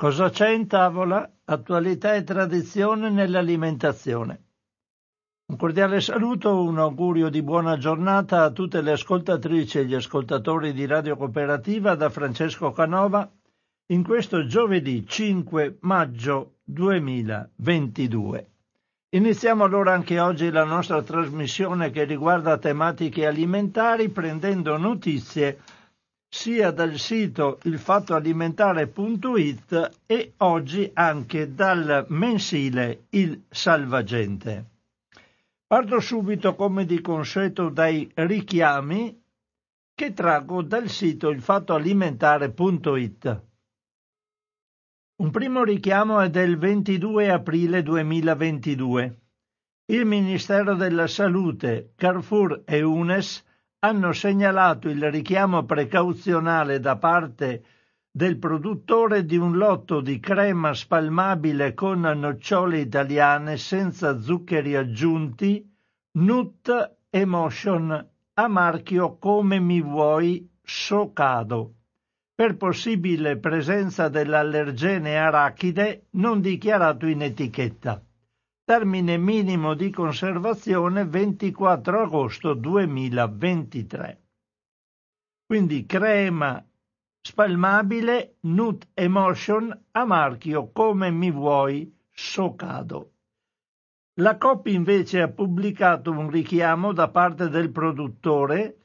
Cosa c'è in tavola? Attualità e tradizione nell'alimentazione. Un cordiale saluto, un augurio di buona giornata a tutte le ascoltatrici e gli ascoltatori di Radio Cooperativa da Francesco Canova in questo giovedì 5 maggio 2022. Iniziamo allora anche oggi la nostra trasmissione che riguarda tematiche alimentari prendendo notizie sia dal sito ilfattoalimentare.it e oggi anche dal mensile Il Salvagente. Parto subito come di consueto dai richiami che traggo dal sito ilfattoalimentare.it. Un primo richiamo è del 22 aprile 2022. Il Ministero della Salute, Carrefour e UNES hanno segnalato il richiamo precauzionale da parte del produttore di un lotto di crema spalmabile con nocciole italiane senza zuccheri aggiunti, Nut Emotion a marchio Come mi vuoi Socado. Per possibile presenza dell'allergene arachide non dichiarato in etichetta termine minimo di conservazione 24 agosto 2023. Quindi crema spalmabile Nut Emotion a marchio Come mi vuoi Socado. La COP invece ha pubblicato un richiamo da parte del produttore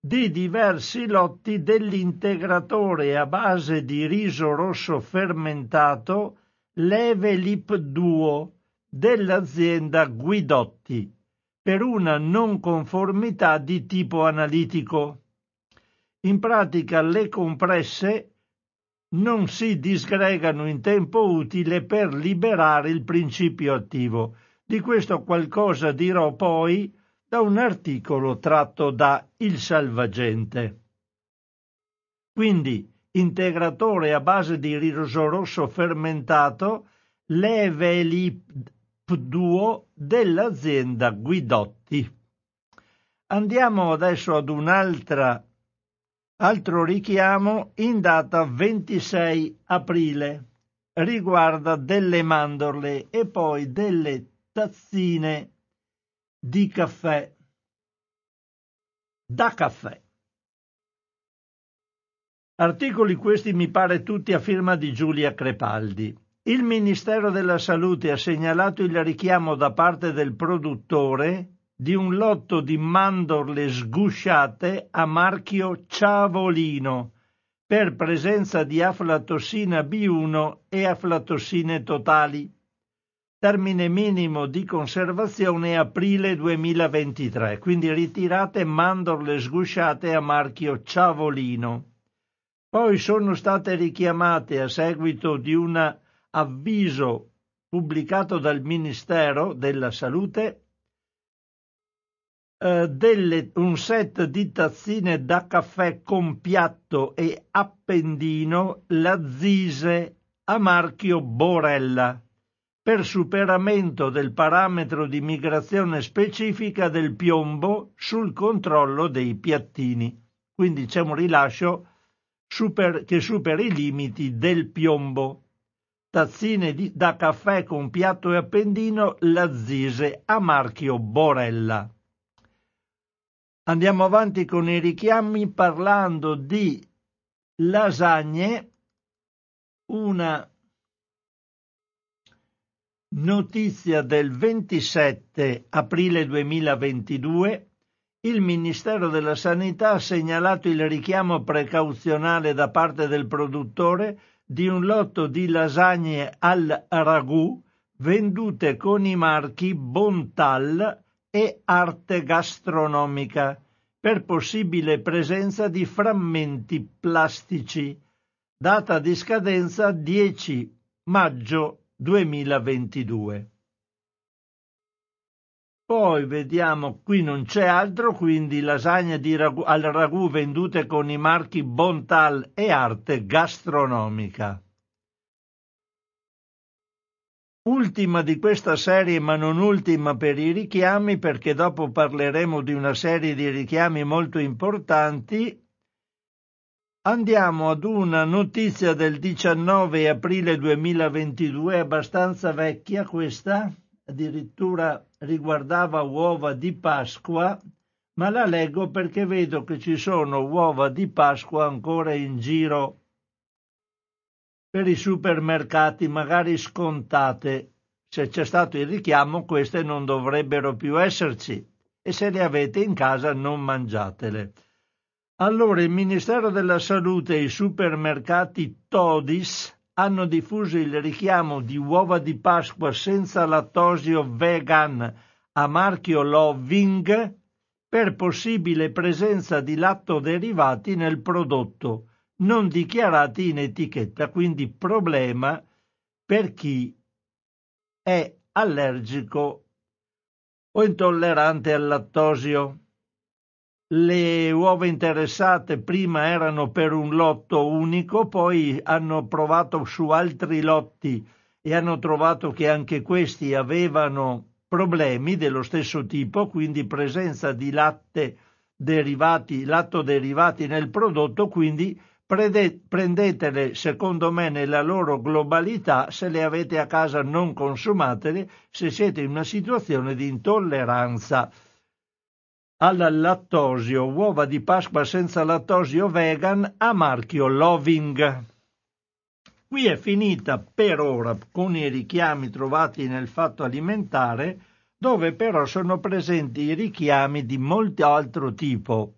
di diversi lotti dell'integratore a base di riso rosso fermentato Levelip Duo dell'azienda Guidotti per una non conformità di tipo analitico. In pratica le compresse non si disgregano in tempo utile per liberare il principio attivo. Di questo qualcosa dirò poi da un articolo tratto da Il Salvagente. Quindi, integratore a base di riso rosso fermentato, Levelip duo dell'azienda Guidotti. Andiamo adesso ad un altro richiamo in data 26 aprile. Riguarda delle mandorle e poi delle tazzine di caffè. Da caffè. Articoli questi mi pare tutti a firma di Giulia Crepaldi. Il Ministero della Salute ha segnalato il richiamo da parte del produttore di un lotto di mandorle sgusciate a marchio Ciavolino per presenza di aflatossina B1 e aflatossine totali. Termine minimo di conservazione aprile 2023, quindi ritirate mandorle sgusciate a marchio Ciavolino. Poi sono state richiamate a seguito di una avviso pubblicato dal Ministero della Salute eh, delle, un set di tazzine da caffè con piatto e appendino la Zise a marchio Borella per superamento del parametro di migrazione specifica del piombo sul controllo dei piattini. Quindi c'è un rilascio super, che supera i limiti del piombo tazzine di, da caffè con piatto e appendino Lazzise a marchio Borella. Andiamo avanti con i richiami parlando di lasagne, una notizia del 27 aprile 2022 il Ministero della Sanità ha segnalato il richiamo precauzionale da parte del produttore di un lotto di lasagne al ragù vendute con i marchi Bontal e Arte Gastronomica per possibile presenza di frammenti plastici. Data di scadenza 10 maggio 2022. Poi vediamo, qui non c'è altro, quindi lasagne ragù, al ragù vendute con i marchi Bontal e Arte Gastronomica. Ultima di questa serie, ma non ultima per i richiami, perché dopo parleremo di una serie di richiami molto importanti, Andiamo ad una notizia del 19 aprile 2022, abbastanza vecchia questa, addirittura riguardava uova di Pasqua, ma la leggo perché vedo che ci sono uova di Pasqua ancora in giro per i supermercati, magari scontate. Se c'è stato il richiamo, queste non dovrebbero più esserci e se le avete in casa non mangiatele. Allora il Ministero della Salute e i supermercati Todis hanno diffuso il richiamo di uova di Pasqua senza lattosio vegan a marchio Loving per possibile presenza di lattoderivati nel prodotto non dichiarati in etichetta, quindi problema per chi è allergico o intollerante al lattosio. Le uova interessate prima erano per un lotto unico, poi hanno provato su altri lotti e hanno trovato che anche questi avevano problemi dello stesso tipo, quindi presenza di latte derivati, latto derivati nel prodotto, quindi prendetele secondo me nella loro globalità, se le avete a casa non consumatele, se siete in una situazione di intolleranza al lattosio, uova di Pasqua senza lattosio vegan a marchio Loving. Qui è finita per ora con i richiami trovati nel fatto alimentare, dove però sono presenti i richiami di molto altro tipo.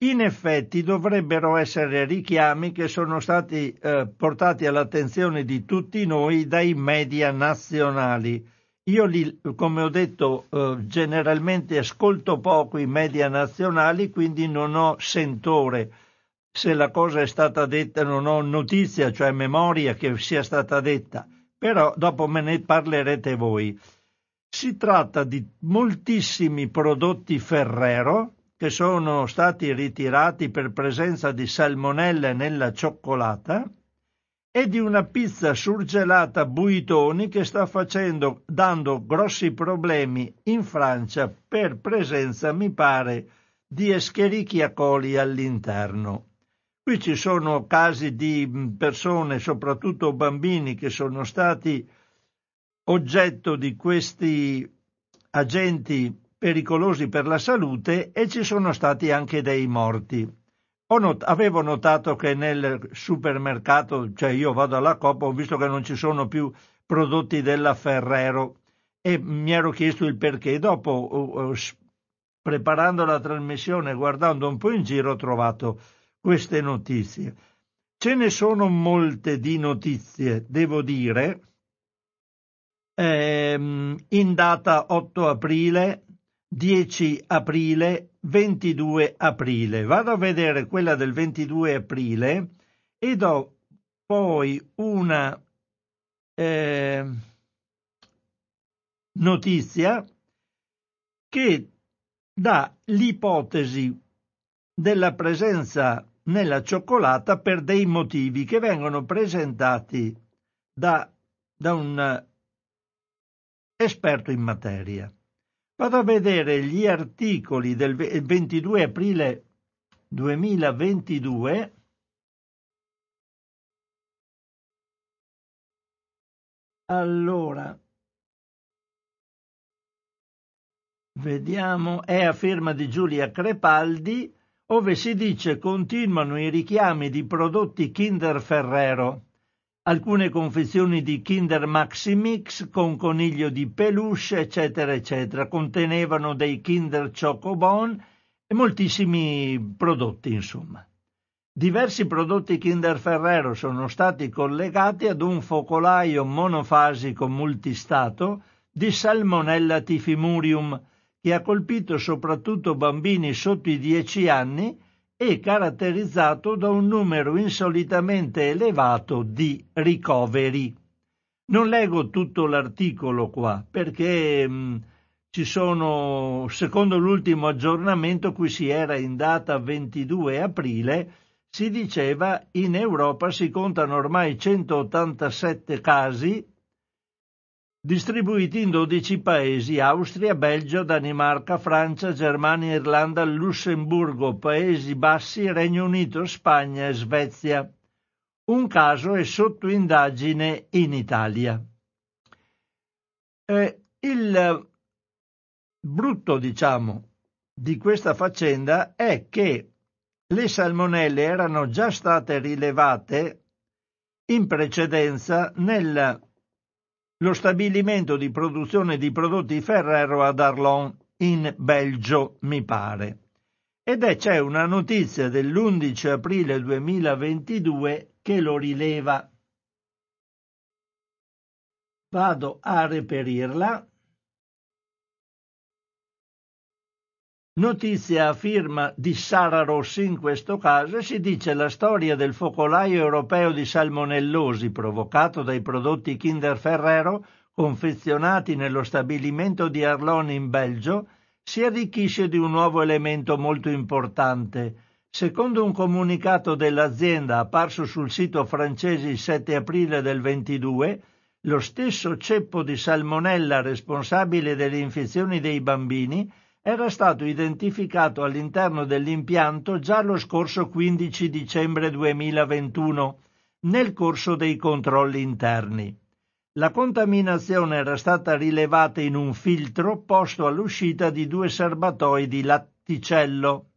In effetti dovrebbero essere richiami che sono stati eh, portati all'attenzione di tutti noi dai media nazionali io, li, come ho detto, eh, generalmente ascolto poco i media nazionali, quindi non ho sentore. Se la cosa è stata detta, non ho notizia, cioè memoria che sia stata detta, però dopo me ne parlerete voi. Si tratta di moltissimi prodotti Ferrero che sono stati ritirati per presenza di salmonelle nella cioccolata e di una pizza surgelata Buitoni che sta facendo, dando grossi problemi in Francia per presenza, mi pare, di Escherichia coli all'interno. Qui ci sono casi di persone, soprattutto bambini, che sono stati oggetto di questi agenti pericolosi per la salute e ci sono stati anche dei morti not- avevo notato che nel supermercato, cioè io vado alla Coppa, ho visto che non ci sono più prodotti della Ferrero e mi ero chiesto il perché. Dopo, uh, uh, preparando la trasmissione, guardando un po' in giro, ho trovato queste notizie. Ce ne sono molte di notizie, devo dire. Ehm, in data 8 aprile 10 aprile, 22 aprile. Vado a vedere quella del 22 aprile e do poi una eh, notizia che dà l'ipotesi della presenza nella cioccolata per dei motivi che vengono presentati da, da un esperto in materia. Vado a vedere gli articoli del 22 aprile 2022 Allora, vediamo, è a firma di Giulia Crepaldi, dove si dice continuano i richiami di prodotti Kinder Ferrero alcune confezioni di Kinder Maxi Mix con coniglio di peluche, eccetera, eccetera. Contenevano dei Kinder Chocobon e moltissimi prodotti, insomma. Diversi prodotti Kinder Ferrero sono stati collegati ad un focolaio monofasico multistato di Salmonella tifimurium, che ha colpito soprattutto bambini sotto i 10 anni è caratterizzato da un numero insolitamente elevato di ricoveri. Non leggo tutto l'articolo qua perché mh, mm, ci sono, secondo l'ultimo aggiornamento, qui si era in data 22 aprile, si diceva in Europa si contano ormai 187 casi distribuiti in 12 paesi, Austria, Belgio, Danimarca, Francia, Germania, Irlanda, Lussemburgo, Paesi Bassi, Regno Unito, Spagna e Svezia. Un caso è sotto indagine in Italia. Eh, il brutto, diciamo, di questa faccenda è che le salmonelle erano già state rilevate in precedenza nello stabilimento di produzione di prodotti Ferrero ad Arlon in Belgio, mi pare. Ed è c'è una notizia dell'11 aprile 2022 che lo rileva. Vado a reperirla. Notizia a firma di Sara Rossi in questo caso si dice la storia del focolaio europeo di salmonellosi provocato dai prodotti Kinder Ferrero confezionati nello stabilimento di Arlon in Belgio si arricchisce di un nuovo elemento molto importante. Secondo un comunicato dell'azienda apparso sul sito francese il 7 aprile del 22, lo stesso ceppo di salmonella responsabile delle infezioni dei bambini era stato identificato all'interno dell'impianto già lo scorso 15 dicembre 2021, nel corso dei controlli interni. La contaminazione era stata rilevata in un filtro posto all'uscita di due serbatoi di latticello.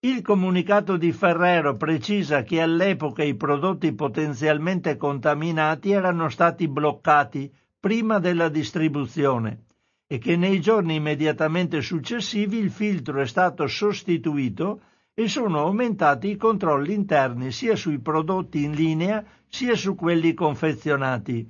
Il comunicato di Ferrero precisa che all'epoca i prodotti potenzialmente contaminati erano stati bloccati prima della distribuzione e che nei giorni immediatamente successivi il filtro è stato sostituito e sono aumentati i controlli interni sia sui prodotti in linea sia su quelli confezionati.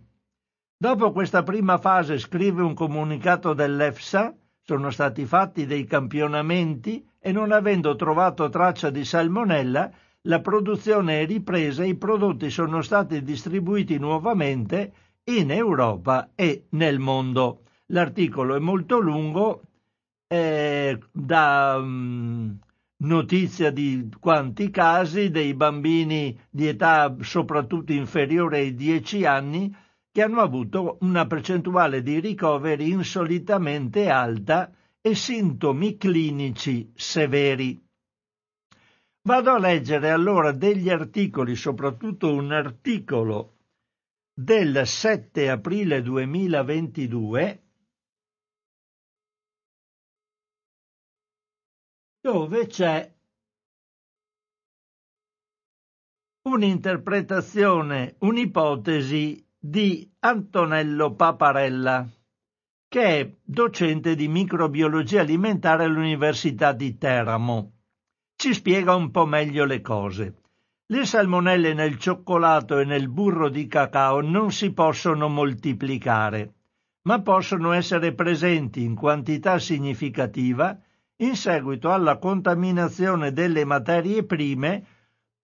Dopo questa prima fase, scrive un comunicato dell'EFSA, sono stati fatti dei campionamenti e non avendo trovato traccia di salmonella, la produzione è ripresa e i prodotti sono stati distribuiti nuovamente in Europa e nel mondo. L'articolo è molto lungo, eh, dà um, notizia di quanti casi dei bambini di età soprattutto inferiore ai 10 anni che hanno avuto una percentuale di ricoveri insolitamente alta e sintomi clinici severi. Vado a leggere allora degli articoli, soprattutto un articolo del 7 aprile 2022 dove c'è un'interpretazione, un'ipotesi di Antonello Paparella, che è docente di microbiologia alimentare all'Università di Teramo. Ci spiega un po' meglio le cose. Le salmonelle nel cioccolato e nel burro di cacao non si possono moltiplicare, ma possono essere presenti in quantità significativa in seguito alla contaminazione delle materie prime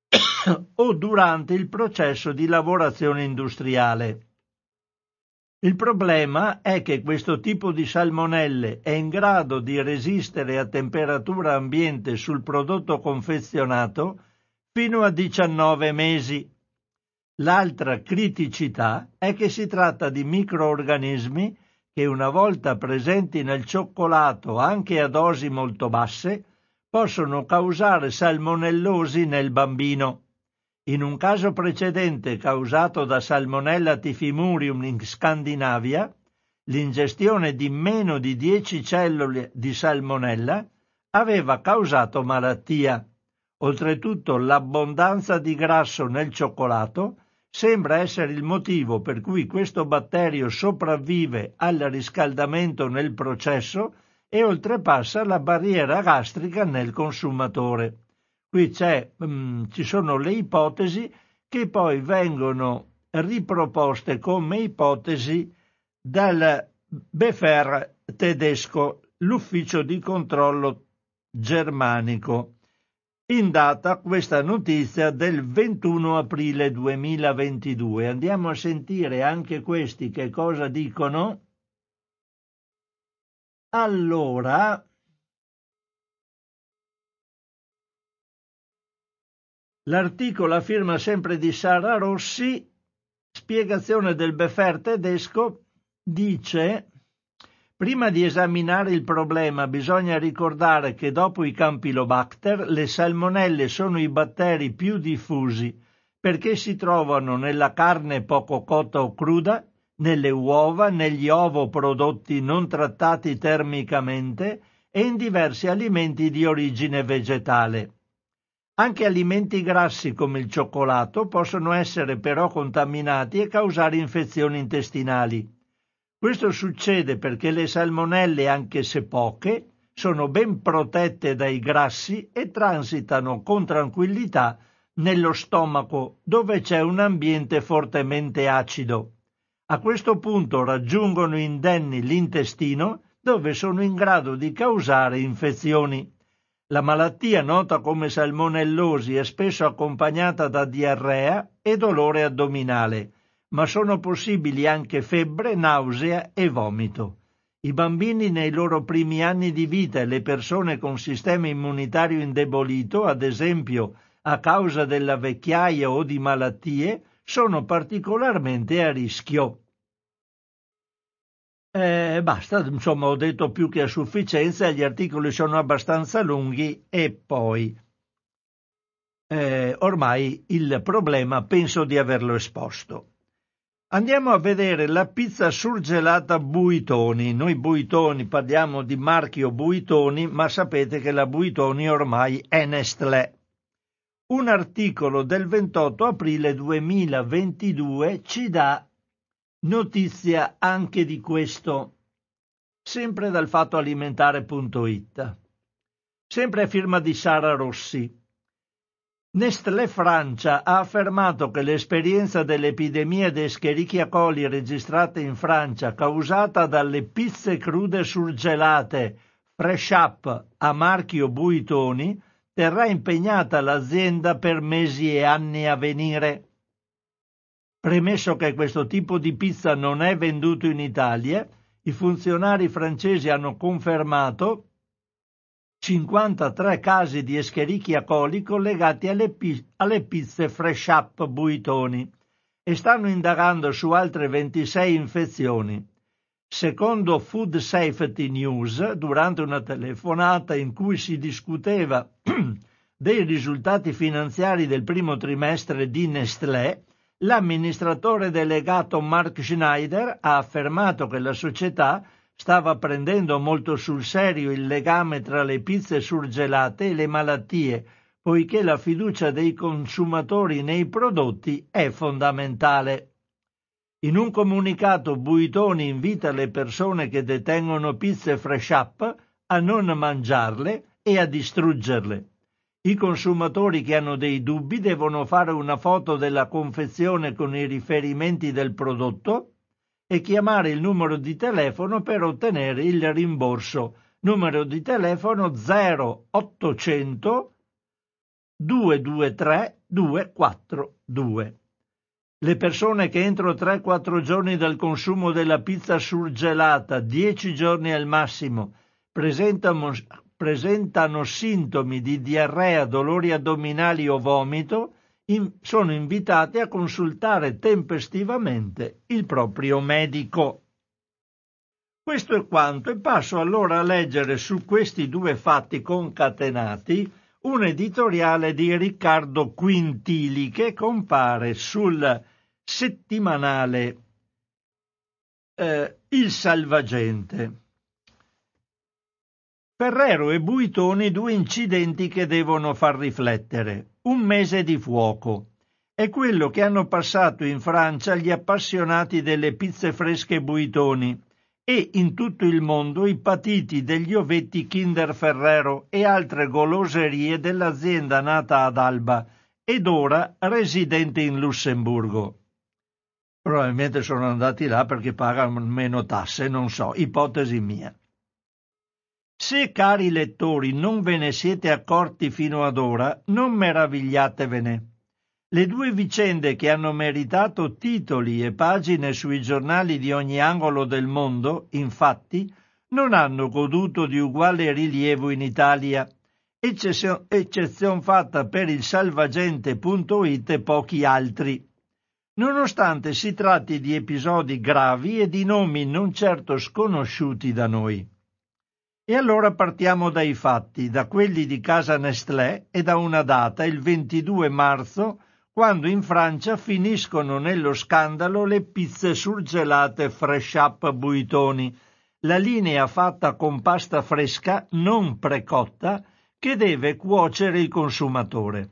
o durante il processo di lavorazione industriale. Il problema è che questo tipo di salmonelle è in grado di resistere a temperatura ambiente sul prodotto confezionato fino a 19 mesi. L'altra criticità è che si tratta di microorganismi che una volta presenti nel cioccolato anche a dosi molto basse, possono causare salmonellosi nel bambino. In un caso precedente causato da Salmonella tifimurium in Scandinavia, l'ingestione di meno di 10 cellule di salmonella aveva causato malattia. Oltretutto l'abbondanza di grasso nel cioccolato sembra essere il motivo per cui questo batterio sopravvive al riscaldamento nel processo e oltrepassa la barriera gastrica nel consumatore. Qui um, ci sono le ipotesi che poi vengono riproposte come ipotesi dal BFR tedesco, l'ufficio di controllo germanico in data questa notizia del 21 aprile 2022. Andiamo a sentire anche questi che cosa dicono. Allora, l'articolo a firma sempre di Sara Rossi, spiegazione del Befer tedesco, dice Prima di esaminare il problema bisogna ricordare che dopo i Campylobacter le salmonelle sono i batteri più diffusi perché si trovano nella carne poco cotta o cruda, nelle uova, negli ovoprodotti non trattati termicamente e in diversi alimenti di origine vegetale. Anche alimenti grassi come il cioccolato possono essere però contaminati e causare infezioni intestinali. Questo succede perché le salmonelle, anche se poche, sono ben protette dai grassi e transitano con tranquillità nello stomaco, dove c'è un ambiente fortemente acido. A questo punto raggiungono indenni l'intestino, dove sono in grado di causare infezioni. La malattia, nota come salmonellosi, è spesso accompagnata da diarrea e dolore addominale ma sono possibili anche febbre, nausea e vomito. I bambini nei loro primi anni di vita e le persone con sistema immunitario indebolito, ad esempio a causa della vecchiaia o di malattie, sono particolarmente a rischio. Eh, basta, insomma, ho detto più che a sufficienza, gli articoli sono abbastanza lunghi e poi eh, ormai il problema penso di averlo esposto. Andiamo a vedere la pizza surgelata Buitoni. Noi Buitoni parliamo di marchio Buitoni, ma sapete che la Buitoni ormai è Nestlé. Un articolo del 28 aprile 2022 ci dà notizia anche di questo, sempre dal fattoalimentare.it. Sempre a firma di Sara Rossi. Nestlé Francia ha affermato che l'esperienza dell'epidemia di Escherichia coli registrata in Francia, causata dalle pizze crude surgelate Fresh Up a marchio Buitoni, terrà impegnata l'azienda per mesi e anni a venire. Premesso che questo tipo di pizza non è venduto in Italia, i funzionari francesi hanno confermato 53 casi di Escherichia coli collegati alle, pi- alle pizze Fresh Up Buitoni e stanno indagando su altre 26 infezioni. Secondo Food Safety News, durante una telefonata in cui si discuteva dei risultati finanziari del primo trimestre di Nestlé, l'amministratore delegato Mark Schneider ha affermato che la società stava prendendo molto sul serio il legame tra le pizze surgelate e le malattie, poiché la fiducia dei consumatori nei prodotti è fondamentale. In un comunicato Buitoni invita le persone che detengono pizze fresh up a non mangiarle e a distruggerle. I consumatori che hanno dei dubbi devono fare una foto della confezione con i riferimenti del prodotto e chiamare il numero di telefono per ottenere il rimborso. Numero di telefono 0800 223 242. Le persone che entro 3-4 giorni dal consumo della pizza surgelata, 10 giorni al massimo, presentano, presentano sintomi di diarrea, dolori addominali o vomito, in, sono invitati a consultare tempestivamente il proprio medico. Questo è quanto e passo allora a leggere su questi due fatti concatenati un editoriale di Riccardo Quintili che compare sul settimanale eh, Il Salvagente. Ferrero e Buitoni due incidenti che devono far riflettere. Un mese di fuoco. È quello che hanno passato in Francia gli appassionati delle pizze fresche Buitoni e in tutto il mondo i patiti degli ovetti Kinder Ferrero e altre goloserie dell'azienda nata ad Alba ed ora residente in Lussemburgo. Probabilmente sono andati là perché pagano meno tasse, non so, ipotesi mia. Se, cari lettori, non ve ne siete accorti fino ad ora, non meravigliatevene. Le due vicende che hanno meritato titoli e pagine sui giornali di ogni angolo del mondo, infatti, non hanno goduto di uguale rilievo in Italia, eccezione fatta per il salvagente.it e pochi altri. nonostante si tratti di episodi gravi e di nomi non certo sconosciuti da noi. E allora partiamo dai fatti, da quelli di casa Nestlé e da una data, il 22 marzo, quando in Francia finiscono nello scandalo le pizze surgelate Fresh Up Buitoni, la linea fatta con pasta fresca non precotta che deve cuocere il consumatore.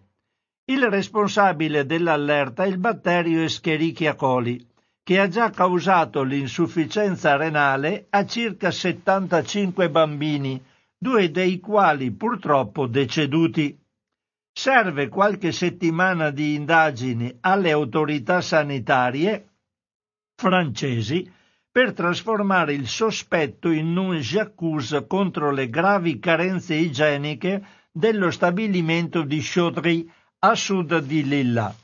Il responsabile dell'allerta è il batterio Escherichia coli, che ha già causato l'insufficienza renale a circa 75 bambini, due dei quali purtroppo deceduti. Serve qualche settimana di indagini alle autorità sanitarie francesi per trasformare il sospetto in un j'accuse contro le gravi carenze igieniche dello stabilimento di Chaudry a sud di Lilla.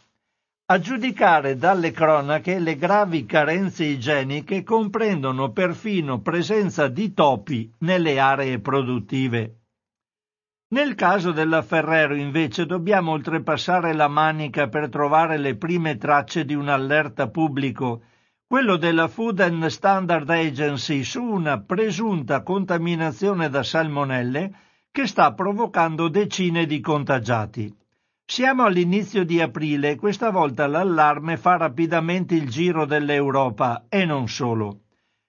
A giudicare dalle cronache le gravi carenze igieniche comprendono perfino presenza di topi nelle aree produttive. Nel caso della Ferrero invece dobbiamo oltrepassare la manica per trovare le prime tracce di un allerta pubblico quello della Food and Standard Agency su una presunta contaminazione da salmonelle che sta provocando decine di contagiati. Siamo all'inizio di aprile e questa volta l'allarme fa rapidamente il giro dell'Europa e non solo.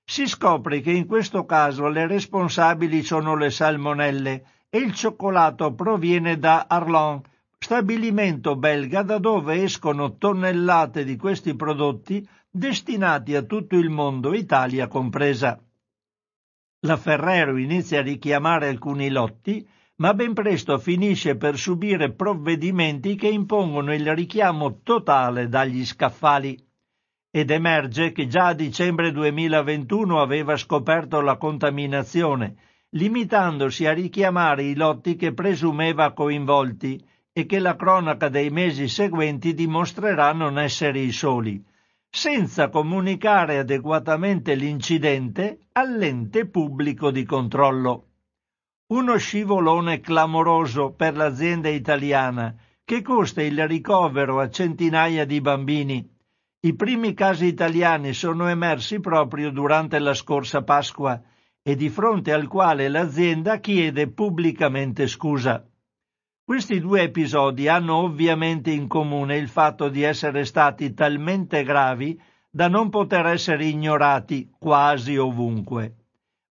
Si scopre che in questo caso le responsabili sono le salmonelle e il cioccolato proviene da Arlon, stabilimento belga da dove escono tonnellate di questi prodotti destinati a tutto il mondo, Italia compresa. La Ferrero inizia a richiamare alcuni lotti, ma ben presto finisce per subire provvedimenti che impongono il richiamo totale dagli scaffali. Ed emerge che già a dicembre 2021 aveva scoperto la contaminazione, limitandosi a richiamare i lotti che presumeva coinvolti e che la cronaca dei mesi seguenti dimostrerà non essere i soli senza comunicare adeguatamente l'incidente all'ente pubblico di controllo. Uno scivolone clamoroso per l'azienda italiana che costa il ricovero a centinaia di bambini. I primi casi italiani sono emersi proprio durante la scorsa Pasqua e di fronte al quale l'azienda chiede pubblicamente scusa. Questi due episodi hanno ovviamente in comune il fatto di essere stati talmente gravi da non poter essere ignorati quasi ovunque.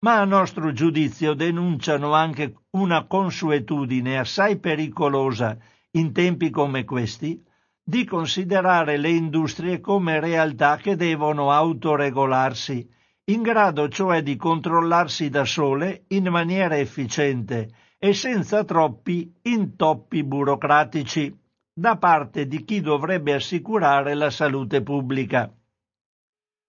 Ma a nostro giudizio denunciano anche una consuetudine assai pericolosa in tempi come questi di considerare le industrie come realtà che devono autoregolarsi, in grado cioè di controllarsi da sole in maniera efficiente e senza troppi intoppi burocratici da parte di chi dovrebbe assicurare la salute pubblica.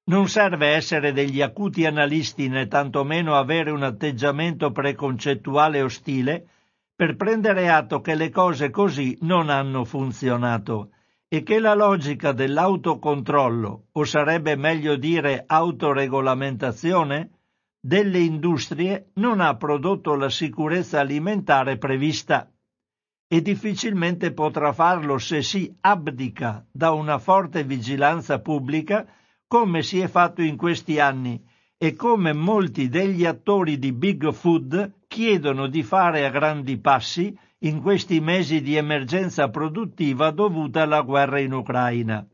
Non serve essere degli acuti analisti né tantomeno avere un atteggiamento preconcettuale ostile per prendere atto che le cose così non hanno funzionato e che la logica dell'autocontrollo, o sarebbe meglio dire autoregolamentazione, delle industrie non ha prodotto la sicurezza alimentare prevista e difficilmente potrà farlo se si abdica da una forte vigilanza pubblica come si è fatto in questi anni e come molti degli attori di Big Food chiedono di fare a grandi passi in questi mesi di emergenza produttiva dovuta alla guerra in Ucraina.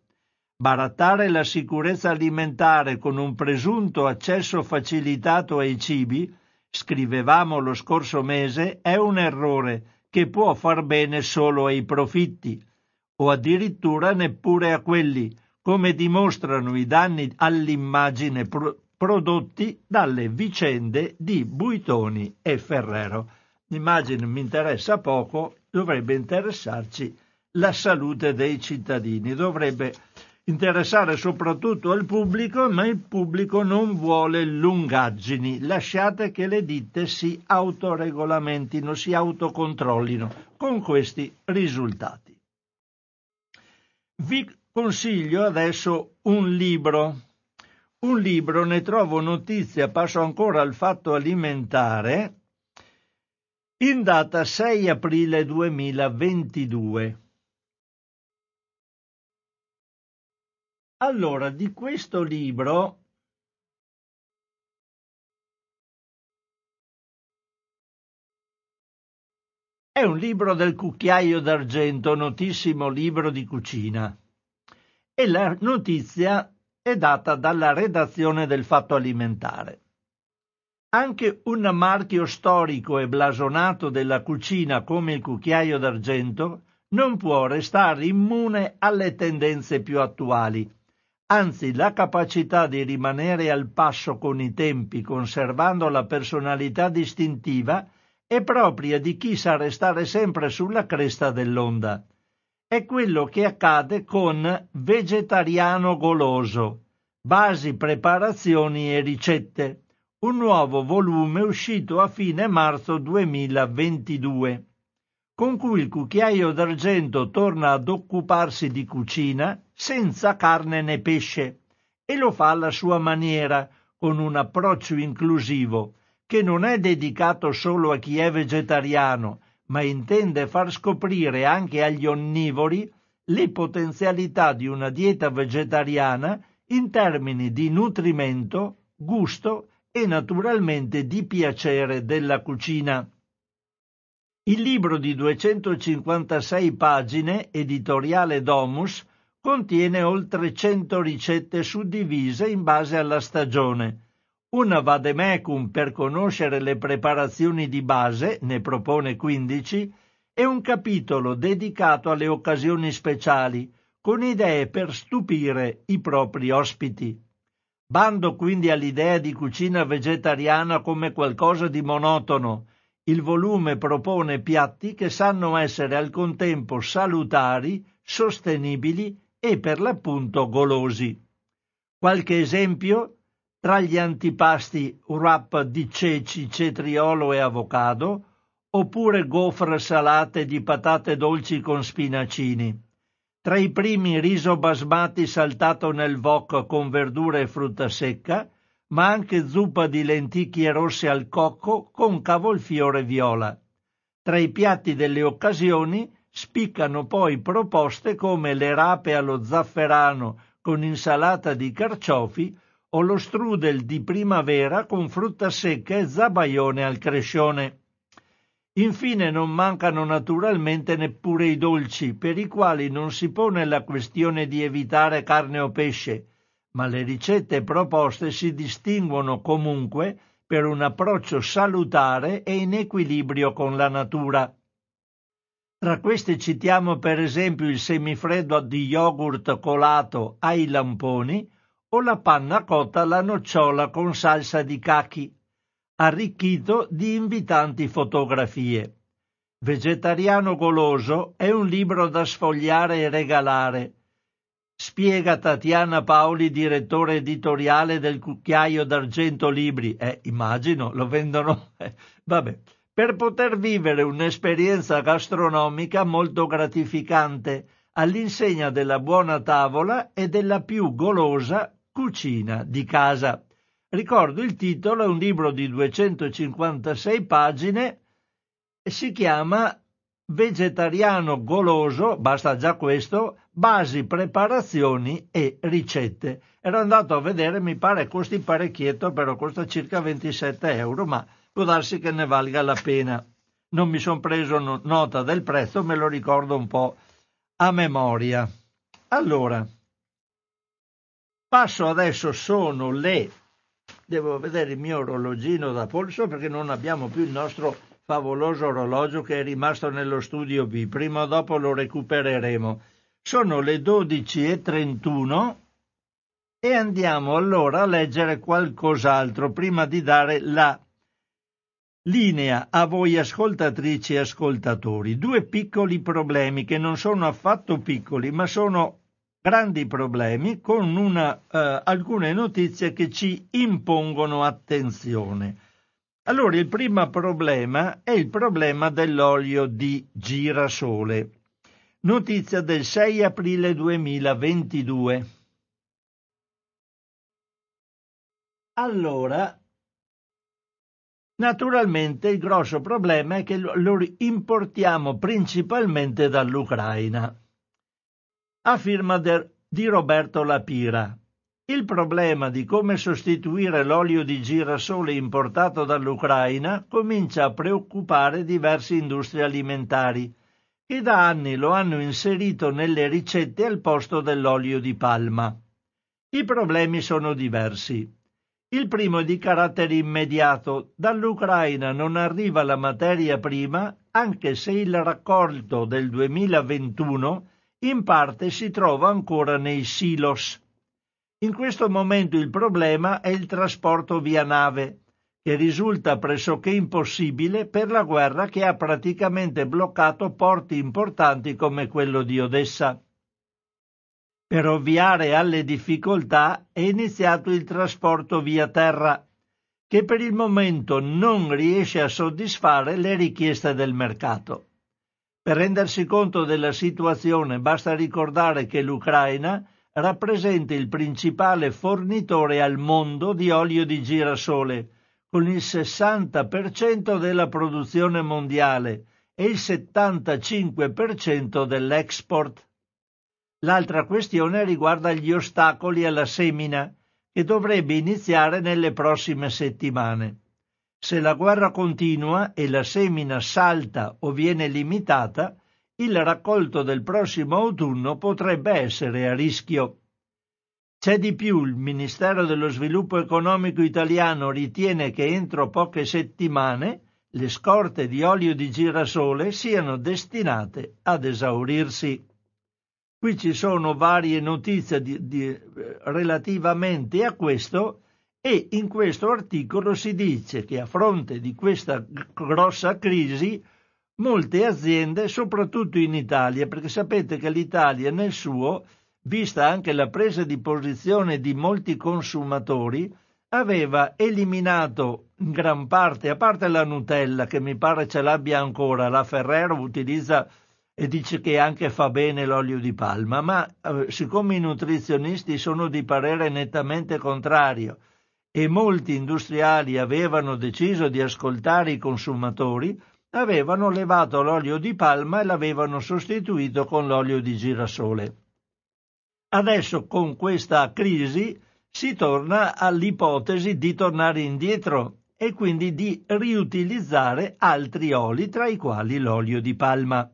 Barattare la sicurezza alimentare con un presunto accesso facilitato ai cibi, scrivevamo lo scorso mese, è un errore che può far bene solo ai profitti, o addirittura neppure a quelli, come dimostrano i danni all'immagine pro- prodotti dalle vicende di Buitoni e Ferrero. L'immagine mi interessa poco, dovrebbe interessarci la salute dei cittadini, dovrebbe interessare soprattutto al pubblico, ma il pubblico non vuole lungaggini. Lasciate che le ditte si autoregolamentino, si autocontrollino con questi risultati. Vi consiglio adesso un libro. Un libro, ne trovo notizia, passo ancora al fatto alimentare, in data 6 aprile 2022 Allora, di questo libro È un libro del cucchiaio d'argento, notissimo libro di cucina. E la notizia è data dalla redazione del Fatto Alimentare. Anche un marchio storico e blasonato della cucina come il cucchiaio d'argento non può restare immune alle tendenze più attuali. Anzi, la capacità di rimanere al passo con i tempi, conservando la personalità distintiva, è propria di chi sa restare sempre sulla cresta dell'onda. È quello che accade con Vegetariano Goloso, Basi, preparazioni e ricette, un nuovo volume uscito a fine marzo 2022, con cui il cucchiaio d'argento torna ad occuparsi di cucina senza carne né pesce e lo fa alla sua maniera, con un approccio inclusivo, che non è dedicato solo a chi è vegetariano, ma intende far scoprire anche agli onnivori le potenzialità di una dieta vegetariana in termini di nutrimento, gusto e naturalmente di piacere della cucina. Il libro di 256 pagine, editoriale Domus, contiene oltre 100 ricette suddivise in base alla stagione, una vademecum per conoscere le preparazioni di base, ne propone 15, e un capitolo dedicato alle occasioni speciali, con idee per stupire i propri ospiti. Bando quindi all'idea di cucina vegetariana come qualcosa di monotono. Il volume propone piatti che sanno essere al contempo salutari, sostenibili e per l'appunto golosi. Qualche esempio? Tra gli antipasti wrap di ceci, cetriolo e avocado, oppure gofre salate di patate dolci con spinacini. Tra i primi riso basmati saltato nel wok con verdura e frutta secca, ma anche zuppa di lenticchie rosse al cocco con cavolfiore viola. Tra i piatti delle occasioni spiccano poi proposte come le rape allo zafferano con insalata di carciofi o lo strudel di primavera con frutta secca e zabaione al crescione. Infine non mancano naturalmente neppure i dolci, per i quali non si pone la questione di evitare carne o pesce, ma le ricette proposte si distinguono comunque per un approccio salutare e in equilibrio con la natura. Tra queste citiamo per esempio il semifreddo di yogurt colato ai lamponi, o la panna cotta alla nocciola con salsa di cachi, arricchito di invitanti fotografie. Vegetariano goloso è un libro da sfogliare e regalare. Spiega Tatiana Paoli, direttore editoriale del Cucchiaio d'Argento Libri. Eh, immagino, lo vendono. Vabbè. Per poter vivere un'esperienza gastronomica molto gratificante, all'insegna della buona tavola e della più golosa Cucina di casa. Ricordo il titolo, è un libro di 256 pagine e si chiama Vegetariano goloso, basta già questo, basi, preparazioni e ricette. Ero andato a vedere, mi pare costi parecchietto, però costa circa 27 euro, ma può darsi che ne valga la pena. Non mi sono preso nota del prezzo, me lo ricordo un po' a memoria. Allora, Passo adesso, sono le... Devo vedere il mio orologino da polso perché non abbiamo più il nostro favoloso orologio che è rimasto nello studio B. Prima o dopo lo recupereremo. Sono le 12.31 e andiamo allora a leggere qualcos'altro prima di dare la linea a voi ascoltatrici e ascoltatori. Due piccoli problemi che non sono affatto piccoli, ma sono grandi problemi con una, eh, alcune notizie che ci impongono attenzione. Allora, il primo problema è il problema dell'olio di girasole. Notizia del 6 aprile 2022. Allora, naturalmente il grosso problema è che lo importiamo principalmente dall'Ucraina a firma del di Roberto Lapira. Il problema di come sostituire l'olio di girasole importato dall'Ucraina comincia a preoccupare diverse industrie alimentari, che da anni lo hanno inserito nelle ricette al posto dell'olio di palma. I problemi sono diversi. Il primo è di carattere immediato. Dall'Ucraina non arriva la materia prima, anche se il raccolto del 2021 in parte si trova ancora nei silos. In questo momento il problema è il trasporto via nave, che risulta pressoché impossibile per la guerra che ha praticamente bloccato porti importanti come quello di Odessa. Per ovviare alle difficoltà è iniziato il trasporto via terra, che per il momento non riesce a soddisfare le richieste del mercato. Per rendersi conto della situazione basta ricordare che l'Ucraina rappresenta il principale fornitore al mondo di olio di girasole, con il 60% della produzione mondiale e il 75% dell'export. L'altra questione riguarda gli ostacoli alla semina, che dovrebbe iniziare nelle prossime settimane. Se la guerra continua e la semina salta o viene limitata, il raccolto del prossimo autunno potrebbe essere a rischio. C'è di più, il Ministero dello Sviluppo Economico italiano ritiene che entro poche settimane le scorte di olio di girasole siano destinate ad esaurirsi. Qui ci sono varie notizie di, di, relativamente a questo e in questo articolo si dice che a fronte di questa grossa crisi molte aziende, soprattutto in Italia, perché sapete che l'Italia nel suo vista anche la presa di posizione di molti consumatori, aveva eliminato in gran parte, a parte la Nutella, che mi pare ce l'abbia ancora, la Ferrero utilizza e dice che anche fa bene l'olio di palma, ma eh, siccome i nutrizionisti sono di parere nettamente contrario e molti industriali avevano deciso di ascoltare i consumatori, avevano levato l'olio di palma e l'avevano sostituito con l'olio di girasole. Adesso con questa crisi si torna all'ipotesi di tornare indietro e quindi di riutilizzare altri oli, tra i quali l'olio di palma.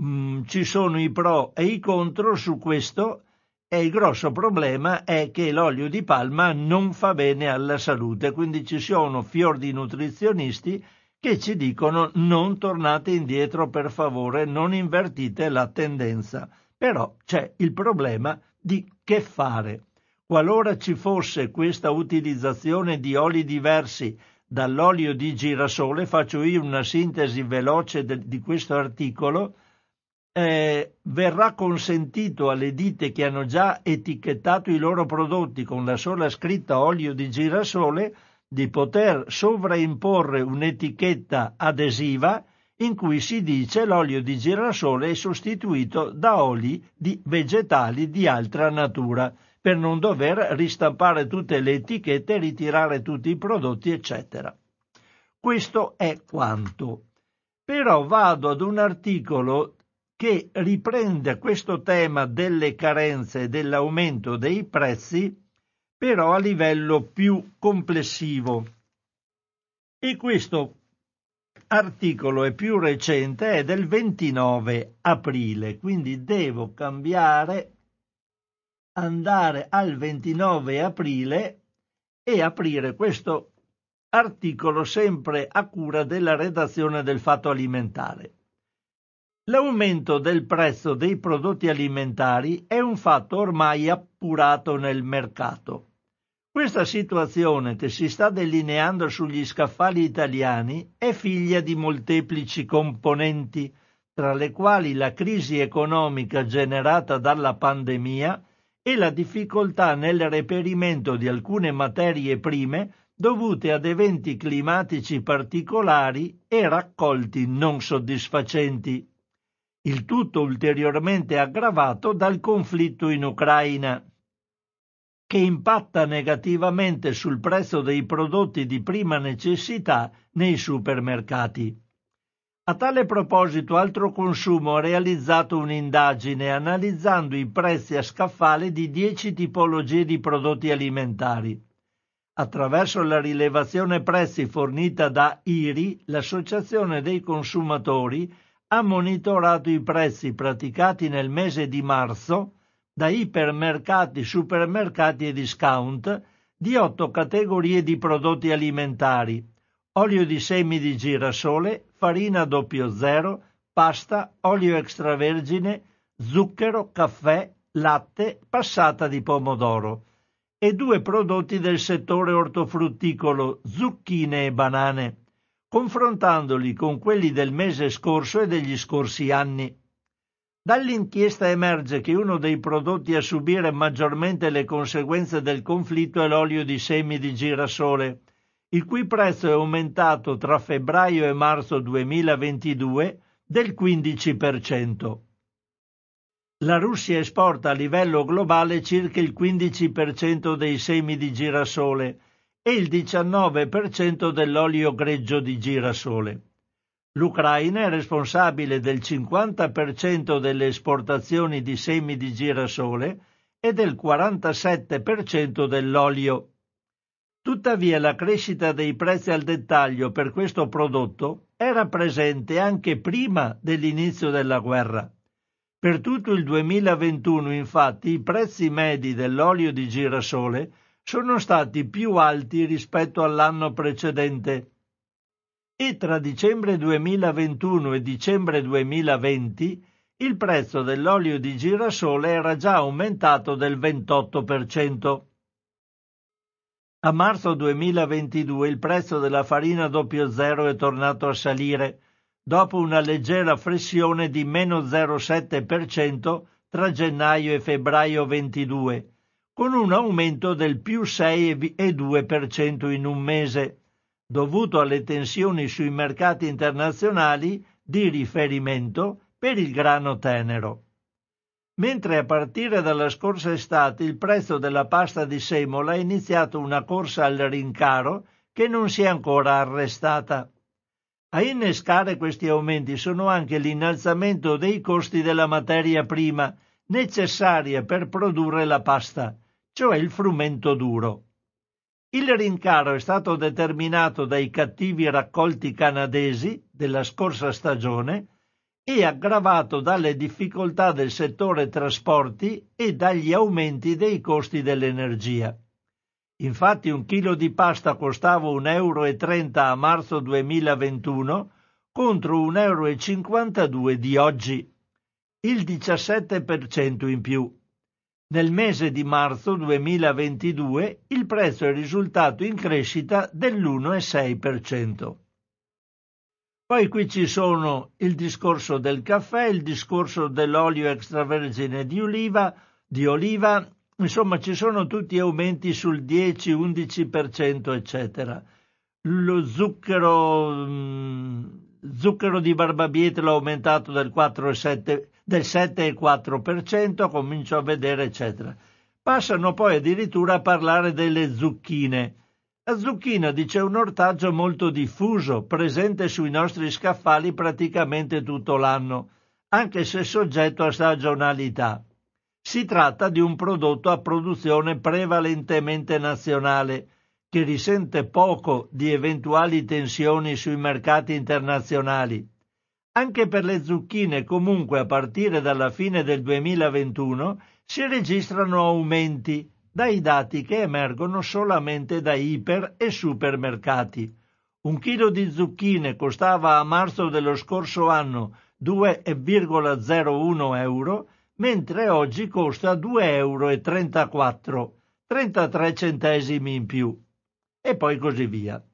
Mm, ci sono i pro e i contro su questo e il grosso problema è che l'olio di palma non fa bene alla salute, quindi ci sono fior di nutrizionisti che ci dicono non tornate indietro per favore, non invertite la tendenza. Però c'è il problema di che fare. Qualora ci fosse questa utilizzazione di oli diversi dall'olio di girasole, faccio io una sintesi veloce de, di questo articolo, eh, verrà consentito alle ditte che hanno già etichettato i loro prodotti con la sola scritta olio di girasole di poter sovraimporre un'etichetta adesiva in cui si dice l'olio di girasole è sostituito da oli di vegetali di altra natura, per non dover ristampare tutte le etichette, ritirare tutti i prodotti, eccetera. Questo è quanto. Però vado ad un articolo che riprende questo tema delle carenze e dell'aumento dei prezzi, però a livello più complessivo. E questo articolo è più recente, è del 29 aprile, quindi devo cambiare, andare al 29 aprile e aprire questo articolo sempre a cura della redazione del Fatto Alimentare. L'aumento del prezzo dei prodotti alimentari è un fatto ormai appurato nel mercato. Questa situazione che si sta delineando sugli scaffali italiani è figlia di molteplici componenti, tra le quali la crisi economica generata dalla pandemia e la difficoltà nel reperimento di alcune materie prime dovute ad eventi climatici particolari e raccolti non soddisfacenti. Il tutto ulteriormente aggravato dal conflitto in Ucraina che impatta negativamente sul prezzo dei prodotti di prima necessità nei supermercati. A tale proposito Altro Consumo ha realizzato un'indagine analizzando i prezzi a scaffale di dieci tipologie di prodotti alimentari. Attraverso la rilevazione prezzi fornita da IRI, l'Associazione dei consumatori ha monitorato i prezzi praticati nel mese di marzo da ipermercati, supermercati e discount di otto categorie di prodotti alimentari, olio di semi di girasole, farina 00, pasta, olio extravergine, zucchero, caffè, latte, passata di pomodoro e due prodotti del settore ortofrutticolo, zucchine e banane, confrontandoli con quelli del mese scorso e degli scorsi anni. Dall'inchiesta emerge che uno dei prodotti a subire maggiormente le conseguenze del conflitto è l'olio di semi di girasole, il cui prezzo è aumentato tra febbraio e marzo 2022 del 15%. La Russia esporta a livello globale circa il 15% dei semi di girasole e il 19% dell'olio greggio di girasole. L'Ucraina è responsabile del 50% delle esportazioni di semi di girasole e del 47% dell'olio. Tuttavia la crescita dei prezzi al dettaglio per questo prodotto era presente anche prima dell'inizio della guerra. Per tutto il 2021, infatti, i prezzi medi dell'olio di girasole sono stati più alti rispetto all'anno precedente e tra dicembre 2021 e dicembre 2020 il prezzo dell'olio di girasole era già aumentato del 28%. A marzo 2022 il prezzo della farina 00 è tornato a salire, dopo una leggera flessione di meno 0,7% tra gennaio e febbraio 22, con un aumento del più 6,2% in un mese, dovuto alle tensioni sui mercati internazionali di riferimento per il grano tenero mentre a partire dalla scorsa estate il prezzo della pasta di semola ha iniziato una corsa al rincaro che non si è ancora arrestata. A innescare questi aumenti sono anche l'innalzamento dei costi della materia prima necessaria per produrre la pasta, cioè il frumento duro. Il rincaro è stato determinato dai cattivi raccolti canadesi della scorsa stagione e aggravato dalle difficoltà del settore trasporti e dagli aumenti dei costi dell'energia. Infatti un chilo di pasta costava 1,30 euro a marzo 2021 contro 1,52 euro di oggi, il 17% in più. Nel mese di marzo 2022 il prezzo è risultato in crescita dell'1,6%. Poi qui ci sono il discorso del caffè, il discorso dell'olio extravergine di oliva, di oliva, insomma ci sono tutti aumenti sul 10-11%, eccetera. Lo zucchero, mm, zucchero di barbabietola aumentato del, 4, del 7,4%, comincio a vedere, eccetera. Passano poi addirittura a parlare delle zucchine la zucchina dice un ortaggio molto diffuso, presente sui nostri scaffali praticamente tutto l'anno, anche se soggetto a stagionalità. Si tratta di un prodotto a produzione prevalentemente nazionale, che risente poco di eventuali tensioni sui mercati internazionali. Anche per le zucchine comunque a partire dalla fine del 2021 si registrano aumenti dai dati che emergono solamente da iper e supermercati. Un chilo di zucchine costava a marzo dello scorso anno 2,01 euro, mentre oggi costa 2,34 euro, 33 centesimi in più. E poi così via.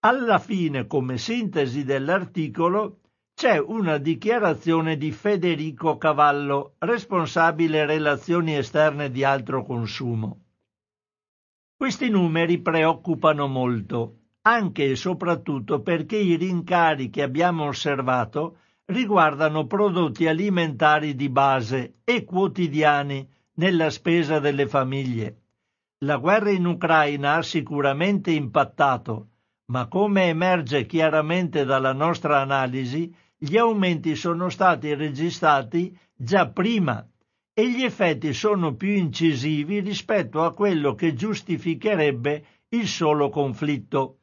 Alla fine, come sintesi dell'articolo, c'è una dichiarazione di Federico Cavallo, responsabile relazioni esterne di altro consumo. Questi numeri preoccupano molto, anche e soprattutto perché i rincari che abbiamo osservato riguardano prodotti alimentari di base e quotidiani nella spesa delle famiglie. La guerra in Ucraina ha sicuramente impattato, ma come emerge chiaramente dalla nostra analisi, gli aumenti sono stati registrati già prima e gli effetti sono più incisivi rispetto a quello che giustificherebbe il solo conflitto.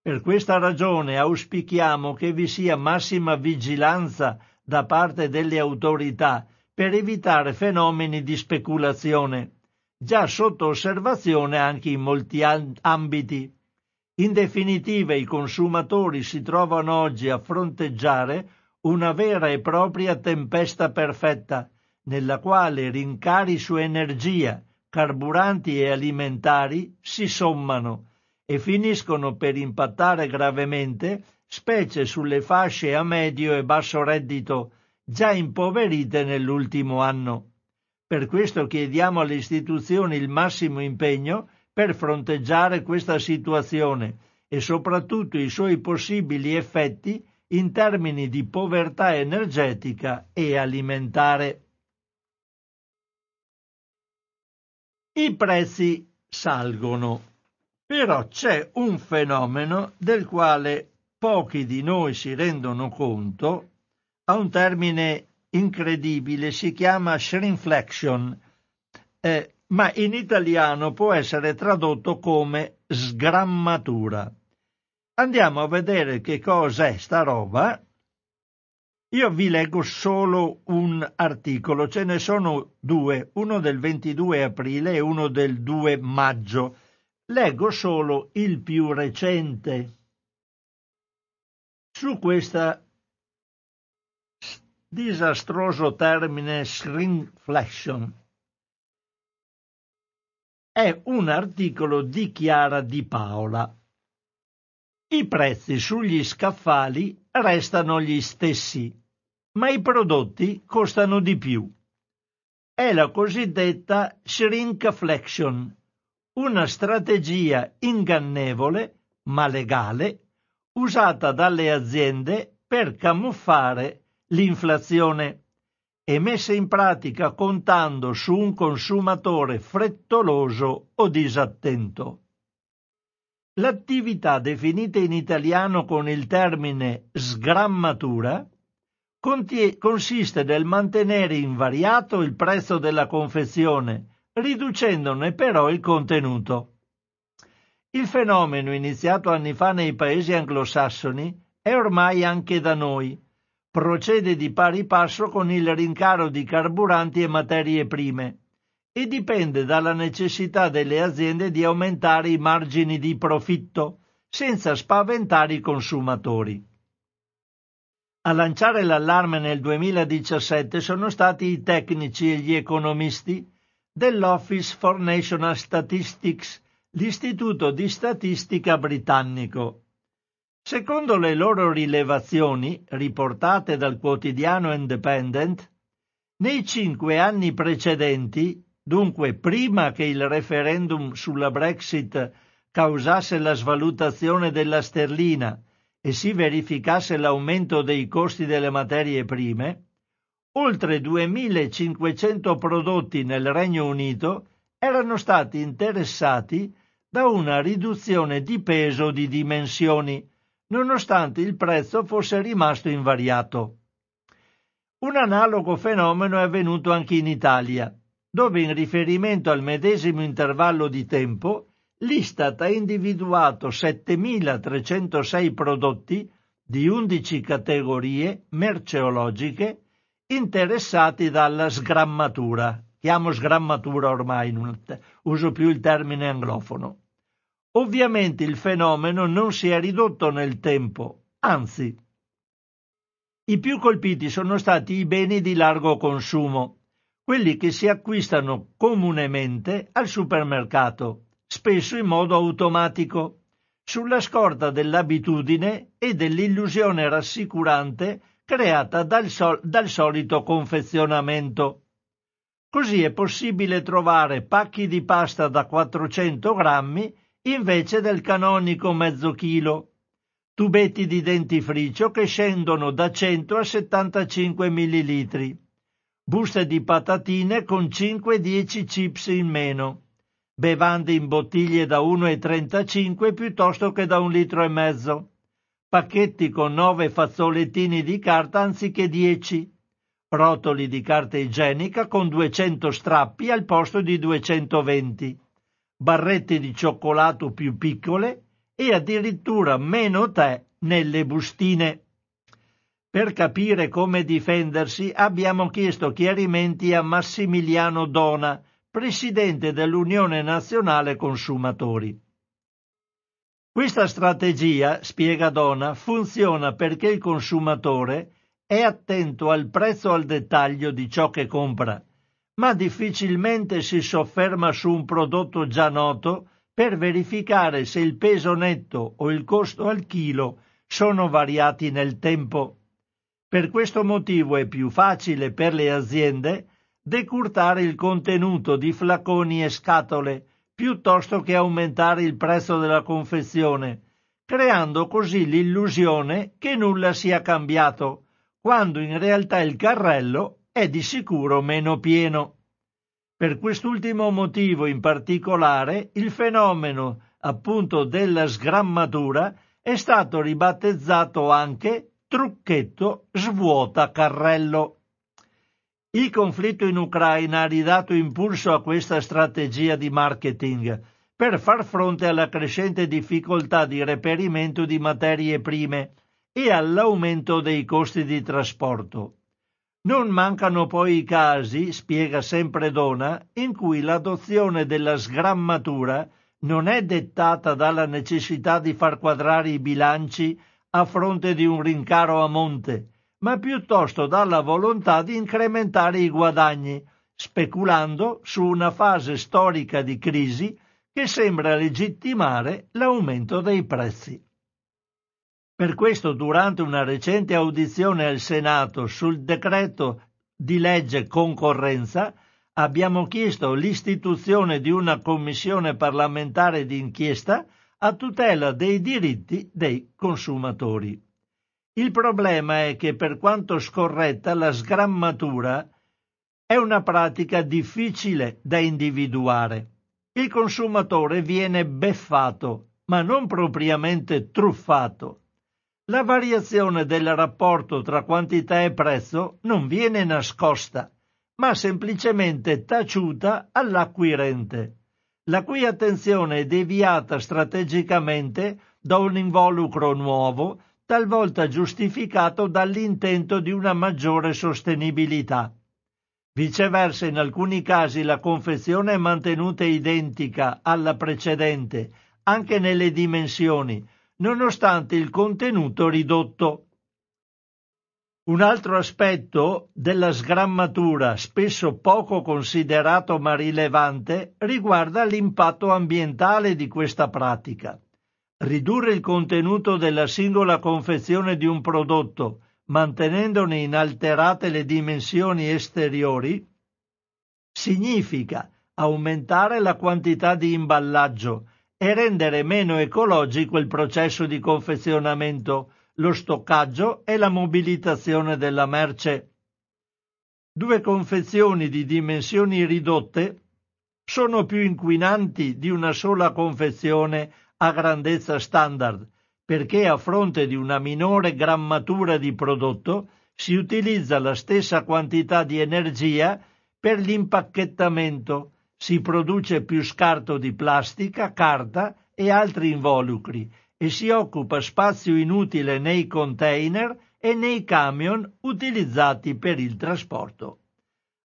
Per questa ragione auspichiamo che vi sia massima vigilanza da parte delle autorità per evitare fenomeni di speculazione, già sotto osservazione anche in molti ambiti. In definitiva, i consumatori si trovano oggi a fronteggiare una vera e propria tempesta perfetta, nella quale rincari su energia, carburanti e alimentari si sommano e finiscono per impattare gravemente, specie sulle fasce a medio e basso reddito, già impoverite nell'ultimo anno. Per questo chiediamo alle istituzioni il massimo impegno per fronteggiare questa situazione e soprattutto i suoi possibili effetti in termini di povertà energetica e alimentare. I prezzi salgono, però c'è un fenomeno del quale pochi di noi si rendono conto, ha un termine incredibile, si chiama shrinkflation, eh, ma in italiano può essere tradotto come sgrammatura. Andiamo a vedere che cos'è sta roba. Io vi leggo solo un articolo, ce ne sono due, uno del 22 aprile e uno del 2 maggio. Leggo solo il più recente. Su questo disastroso termine shrinkflation è un articolo di Chiara Di Paola. I prezzi sugli scaffali restano gli stessi, ma i prodotti costano di più. È la cosiddetta shrinkflation, una strategia ingannevole, ma legale, usata dalle aziende per camuffare l'inflazione e messe in pratica contando su un consumatore frettoloso o disattento. L'attività definita in italiano con il termine sgrammatura consiste nel mantenere invariato il prezzo della confezione, riducendone però il contenuto. Il fenomeno, iniziato anni fa nei paesi anglosassoni, è ormai anche da noi, procede di pari passo con il rincaro di carburanti e materie prime e dipende dalla necessità delle aziende di aumentare i margini di profitto senza spaventare i consumatori. A lanciare l'allarme nel 2017 sono stati i tecnici e gli economisti dell'Office for National Statistics, l'istituto di statistica britannico, Secondo le loro rilevazioni, riportate dal quotidiano Independent, nei cinque anni precedenti, dunque prima che il referendum sulla Brexit causasse la svalutazione della sterlina e si verificasse l'aumento dei costi delle materie prime, oltre 2.500 prodotti nel Regno Unito erano stati interessati da una riduzione di peso di dimensioni nonostante il prezzo fosse rimasto invariato. Un analogo fenomeno è avvenuto anche in Italia, dove in riferimento al medesimo intervallo di tempo l'Istat ha individuato 7.306 prodotti di 11 categorie merceologiche interessati dalla sgrammatura. Chiamo sgrammatura ormai, uso più il termine anglofono. Ovviamente il fenomeno non si è ridotto nel tempo, anzi. I più colpiti sono stati i beni di largo consumo, quelli che si acquistano comunemente al supermercato, spesso in modo automatico, sulla scorta dell'abitudine e dell'illusione rassicurante creata dal, sol- dal solito confezionamento. Così è possibile trovare pacchi di pasta da 400 grammi invece del canonico mezzo chilo, tubetti di dentifricio che scendono da 100 a 75 millilitri, buste di patatine con 5-10 chips in meno, bevande in bottiglie da 1,35 piuttosto che da un litro e mezzo, pacchetti con nove fazzolettini di carta anziché 10, rotoli di carta igienica con 200 strappi al posto di 220, barrette di cioccolato più piccole e addirittura meno tè nelle bustine. Per capire come difendersi abbiamo chiesto chiarimenti a Massimiliano Dona, presidente dell'Unione Nazionale Consumatori. Questa strategia, spiega Dona, funziona perché il consumatore è attento al prezzo al dettaglio di ciò che compra, ma difficilmente si sofferma su un prodotto già noto per verificare se il peso netto o il costo al chilo sono variati nel tempo. Per questo motivo è più facile per le aziende decurtare il contenuto di flaconi e scatole piuttosto che aumentare il prezzo della confezione, creando così l'illusione che nulla sia cambiato, quando in realtà il carrello è di sicuro meno pieno. Per quest'ultimo motivo in particolare il fenomeno appunto della sgrammatura è stato ribattezzato anche trucchetto svuota carrello. Il conflitto in Ucraina ha ridato impulso a questa strategia di marketing per far fronte alla crescente difficoltà di reperimento di materie prime e all'aumento dei costi di trasporto. Non mancano poi i casi, spiega sempre Dona, in cui l'adozione della sgrammatura non è dettata dalla necessità di far quadrare i bilanci a fronte di un rincaro a monte, ma piuttosto dalla volontà di incrementare i guadagni, speculando su una fase storica di crisi che sembra legittimare l'aumento dei prezzi. Per questo, durante una recente audizione al Senato sul decreto di legge concorrenza, abbiamo chiesto l'istituzione di una commissione parlamentare d'inchiesta a tutela dei diritti dei consumatori. Il problema è che per quanto scorretta la sgrammatura è una pratica difficile da individuare. Il consumatore viene beffato, ma non propriamente truffato. La variazione del rapporto tra quantità e prezzo non viene nascosta, ma semplicemente taciuta all'acquirente la cui attenzione è deviata strategicamente da un involucro nuovo, talvolta giustificato dall'intento di una maggiore sostenibilità. Viceversa, in alcuni casi la confezione è mantenuta identica alla precedente, anche nelle dimensioni, nonostante il contenuto ridotto. Un altro aspetto della sgrammatura, spesso poco considerato ma rilevante, riguarda l'impatto ambientale di questa pratica. Ridurre il contenuto della singola confezione di un prodotto, mantenendone inalterate le dimensioni esteriori, significa aumentare la quantità di imballaggio e rendere meno ecologico il processo di confezionamento, lo stoccaggio e la mobilitazione della merce. Due confezioni di dimensioni ridotte sono più inquinanti di una sola confezione a grandezza standard, perché a fronte di una minore grammatura di prodotto si utilizza la stessa quantità di energia per l'impacchettamento, si produce più scarto di plastica, carta e altri involucri e si occupa spazio inutile nei container e nei camion utilizzati per il trasporto.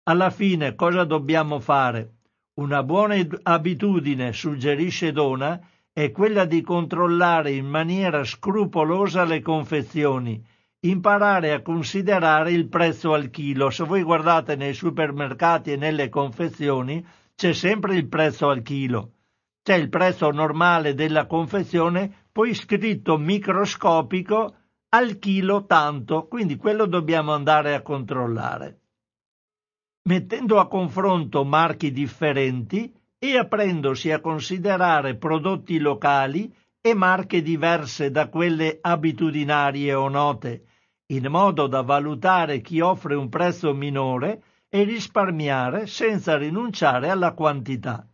Alla fine cosa dobbiamo fare? Una buona abitudine, suggerisce Dona, è quella di controllare in maniera scrupolosa le confezioni, imparare a considerare il prezzo al chilo. Se voi guardate nei supermercati e nelle confezioni, c'è sempre il prezzo al chilo. C'è il prezzo normale della confezione poi scritto microscopico al chilo tanto, quindi quello dobbiamo andare a controllare. Mettendo a confronto marchi differenti e aprendosi a considerare prodotti locali e marche diverse da quelle abitudinarie o note, in modo da valutare chi offre un prezzo minore e risparmiare senza rinunciare alla quantità.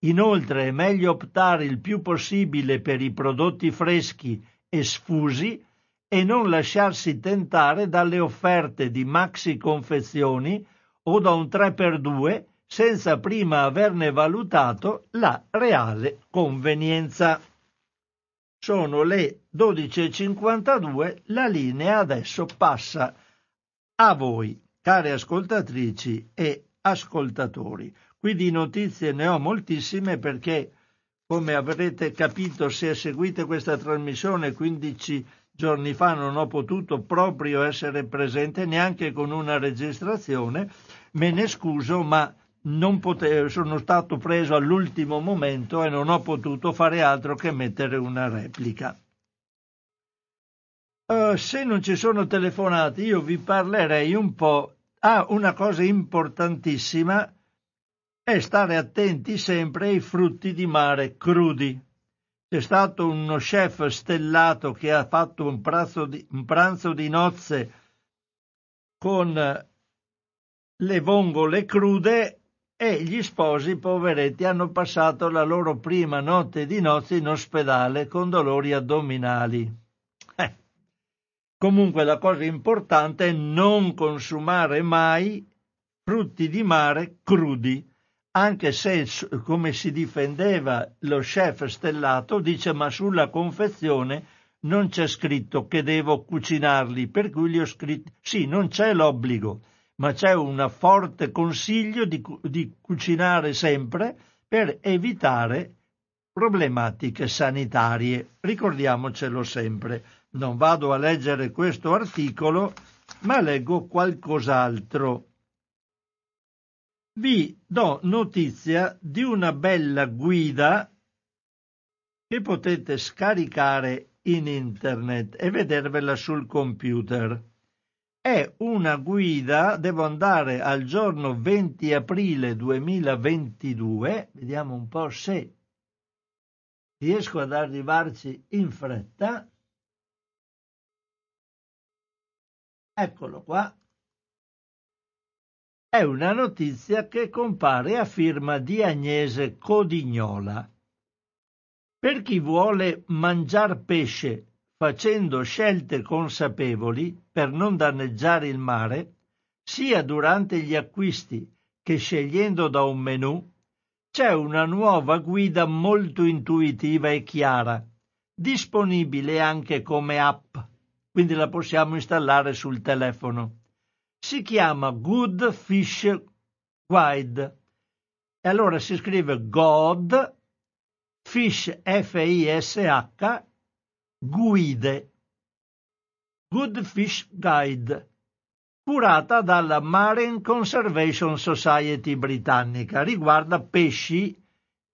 Inoltre è meglio optare il più possibile per i prodotti freschi e sfusi e non lasciarsi tentare dalle offerte di maxi confezioni o da un 3x2 senza prima averne valutato la reale convenienza. Sono le 12.52, la linea adesso passa a voi, care ascoltatrici e ascoltatori. Qui di notizie ne ho moltissime perché, come avrete capito se seguite questa trasmissione 15 giorni fa non ho potuto proprio essere presente neanche con una registrazione, me ne scuso, ma potevo, sono stato preso all'ultimo momento e non ho potuto fare altro che mettere una replica. Uh, se non ci sono telefonate, io vi parlerei un po'. Ah, una cosa importantissima è stare attenti sempre ai frutti di mare crudi. C'è stato uno chef stellato che ha fatto un pranzo di, un pranzo di nozze con le vongole crude e gli sposi poveretti hanno passato la loro prima notte di nozze in ospedale con dolori addominali. Comunque la cosa importante è non consumare mai frutti di mare crudi, anche se, come si difendeva lo chef stellato, dice ma sulla confezione non c'è scritto che devo cucinarli, per cui gli ho scritto sì, non c'è l'obbligo ma c'è un forte consiglio di, di cucinare sempre per evitare problematiche sanitarie. Ricordiamocelo sempre. Non vado a leggere questo articolo, ma leggo qualcos'altro. Vi do notizia di una bella guida che potete scaricare in internet e vedervela sul computer è una guida, devo andare al giorno 20 aprile 2022, vediamo un po' se riesco ad arrivarci in fretta. Eccolo qua. È una notizia che compare a firma di Agnese Codignola. Per chi vuole mangiar pesce facendo scelte consapevoli per non danneggiare il mare, sia durante gli acquisti che scegliendo da un menù, c'è una nuova guida molto intuitiva e chiara, disponibile anche come app, quindi la possiamo installare sul telefono. Si chiama Good Fish Guide. E allora si scrive God Fish F-I-S-H Guide Good Fish Guide curata dalla Marine Conservation Society britannica. Riguarda pesci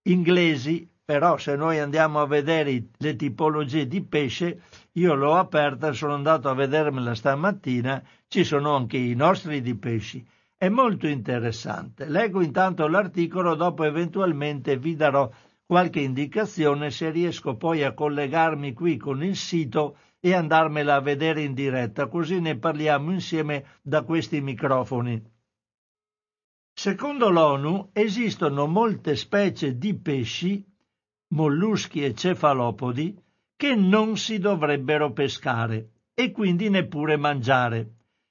inglesi, però se noi andiamo a vedere le tipologie di pesce, io l'ho aperta, sono andato a vedermela stamattina, ci sono anche i nostri di pesci. È molto interessante. Leggo intanto l'articolo, dopo eventualmente vi darò qualche indicazione se riesco poi a collegarmi qui con il sito e andarmela a vedere in diretta, così ne parliamo insieme da questi microfoni. Secondo l'ONU esistono molte specie di pesci, molluschi e cefalopodi, che non si dovrebbero pescare e quindi neppure mangiare,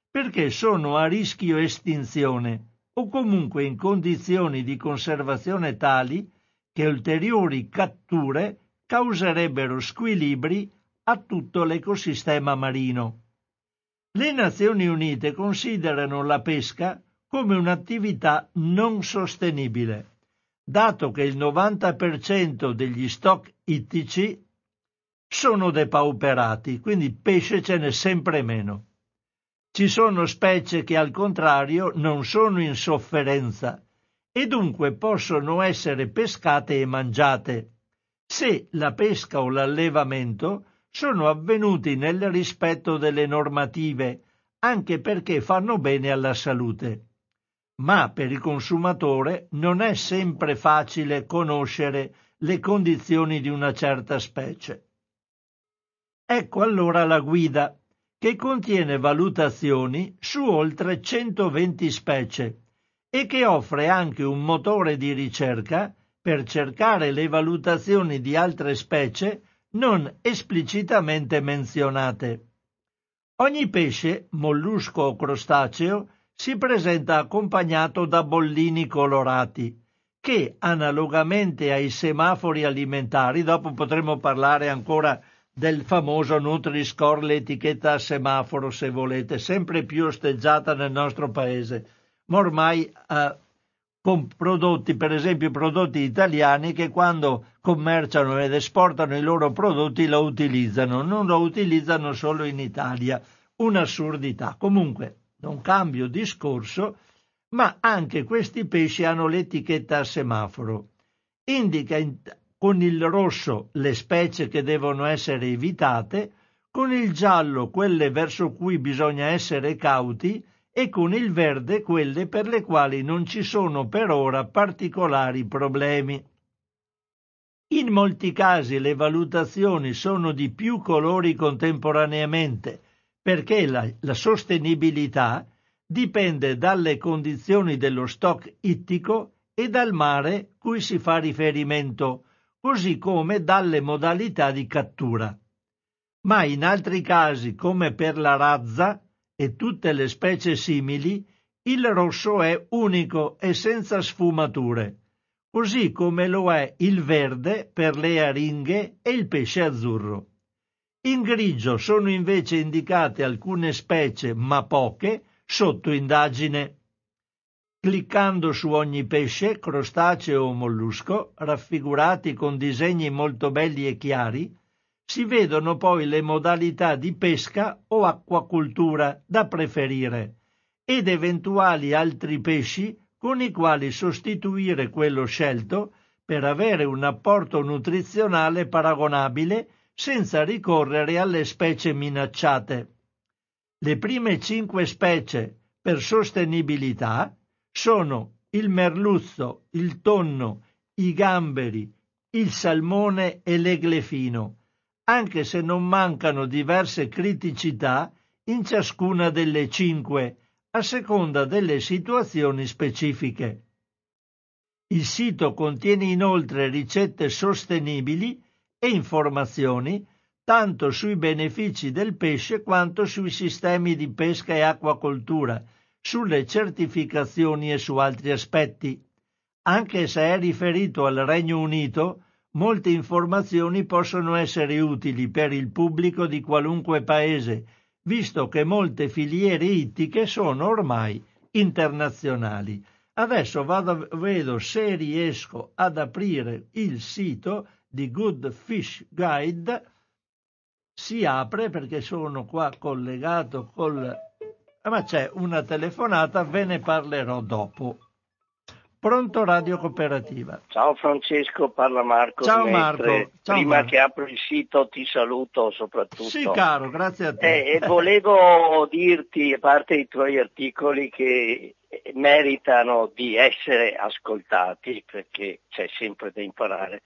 perché sono a rischio estinzione o comunque in condizioni di conservazione tali che ulteriori catture causerebbero squilibri a tutto l'ecosistema marino. Le Nazioni Unite considerano la pesca come un'attività non sostenibile, dato che il 90% degli stock ittici sono depauperati, quindi pesce ce n'è sempre meno. Ci sono specie che al contrario non sono in sofferenza e dunque possono essere pescate e mangiate, se la pesca o l'allevamento sono avvenuti nel rispetto delle normative, anche perché fanno bene alla salute. Ma per il consumatore non è sempre facile conoscere le condizioni di una certa specie. Ecco allora la guida, che contiene valutazioni su oltre 120 specie e che offre anche un motore di ricerca per cercare le valutazioni di altre specie non esplicitamente menzionate. Ogni pesce, mollusco o crostaceo, si presenta accompagnato da bollini colorati, che analogamente ai semafori alimentari, dopo potremo parlare ancora del famoso Nutri-Score, l'etichetta a semaforo, se volete, sempre più osteggiata nel nostro paese, ma ormai eh, con prodotti, per esempio prodotti italiani, che quando commerciano ed esportano i loro prodotti lo utilizzano, non lo utilizzano solo in Italia. Un'assurdità. Comunque, non cambio discorso, ma anche questi pesci hanno l'etichetta a semaforo. Indica con il rosso le specie che devono essere evitate, con il giallo quelle verso cui bisogna essere cauti e con il verde quelle per le quali non ci sono per ora particolari problemi. In molti casi le valutazioni sono di più colori contemporaneamente, perché la, la sostenibilità dipende dalle condizioni dello stock ittico e dal mare cui si fa riferimento, così come dalle modalità di cattura. Ma in altri casi, come per la razza e tutte le specie simili, il rosso è unico e senza sfumature, così come lo è il verde per le aringhe e il pesce azzurro. In grigio sono invece indicate alcune specie, ma poche, sotto indagine. Cliccando su ogni pesce, crostaceo o mollusco, raffigurati con disegni molto belli e chiari, si vedono poi le modalità di pesca o acquacultura da preferire ed eventuali altri pesci con i quali sostituire quello scelto per avere un apporto nutrizionale paragonabile senza ricorrere alle specie minacciate. Le prime cinque specie per sostenibilità sono il merluzzo, il tonno, i gamberi, il salmone e l'eglefino, anche se non mancano diverse criticità in ciascuna delle cinque, a seconda delle situazioni specifiche. Il sito contiene inoltre ricette sostenibili e informazioni tanto sui benefici del pesce quanto sui sistemi di pesca e acquacoltura, sulle certificazioni e su altri aspetti. Anche se è riferito al Regno Unito, molte informazioni possono essere utili per il pubblico di qualunque paese, visto che molte filiere ittiche sono ormai internazionali. Adesso vado, vedo se riesco ad aprire il sito di Good Fish Guide. Si apre perché sono qua collegato col ma c'è una telefonata, ve ne parlerò dopo. Pronto Radio Cooperativa. Ciao Francesco, parla Marco. Ciao Marco. Ciao Prima Marco. che apro il sito ti saluto soprattutto. Sì caro, grazie a te. Eh, e volevo dirti, a parte i tuoi articoli, che meritano di essere ascoltati perché c'è sempre da imparare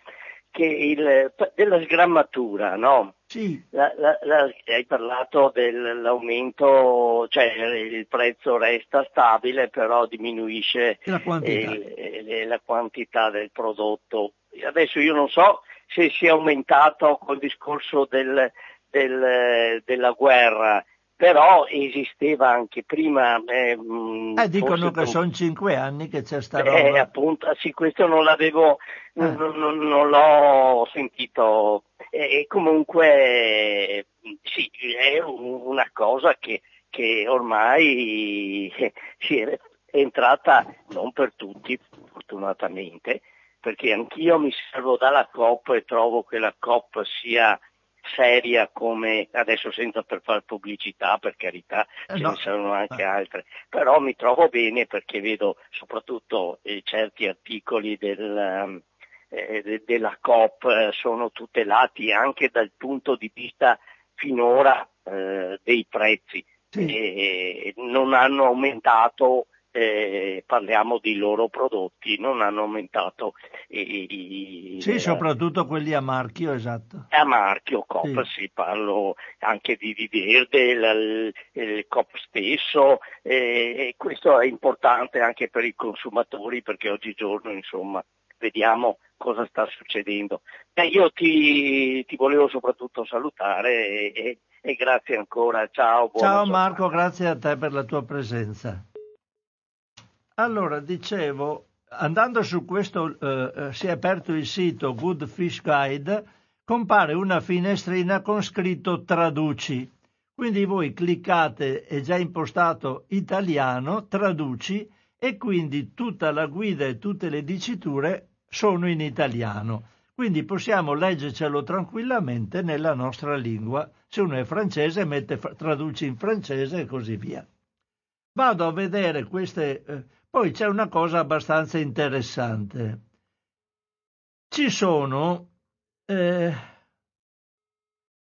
che il, della sgrammatura, no? Sì. La, la, la, hai parlato dell'aumento, cioè il prezzo resta stabile, però diminuisce la quantità. Il, la quantità del prodotto. Adesso io non so se si è aumentato col discorso del, del, della guerra, però esisteva anche prima. Eh, eh dicono che sono cinque anni che c'è sta roba. Eh, appunto, sì, questo non l'avevo, eh. non, non, non, l'ho sentito. E, comunque, sì, è una cosa che, che ormai sì, è entrata non per tutti, fortunatamente, perché anch'io mi servo dalla COP e trovo che la COP sia seria come adesso senza per fare pubblicità per carità eh ce no. ne sono anche altre però mi trovo bene perché vedo soprattutto eh, certi articoli del, um, eh, de, della COP eh, sono tutelati anche dal punto di vista finora eh, dei prezzi sì. non hanno aumentato eh, parliamo di loro prodotti, non hanno aumentato i, Sì, soprattutto quelli a marchio, esatto. A marchio, COP, sì, sì parlo anche di, di Verde, il, il, COP stesso, eh, e questo è importante anche per i consumatori perché oggigiorno, insomma, vediamo cosa sta succedendo. Eh, io ti, ti, volevo soprattutto salutare e, e grazie ancora. Ciao. Ciao Marco, giornata. grazie a te per la tua presenza. Allora, dicevo, andando su questo, eh, eh, si è aperto il sito Good Fish Guide, compare una finestrina con scritto traduci. Quindi voi cliccate, è già impostato italiano, traduci e quindi tutta la guida e tutte le diciture sono in italiano. Quindi possiamo leggercelo tranquillamente nella nostra lingua. Se uno è francese, mette traduci in francese e così via. Vado a vedere queste. Eh, poi c'è una cosa abbastanza interessante. Ci sono. Eh,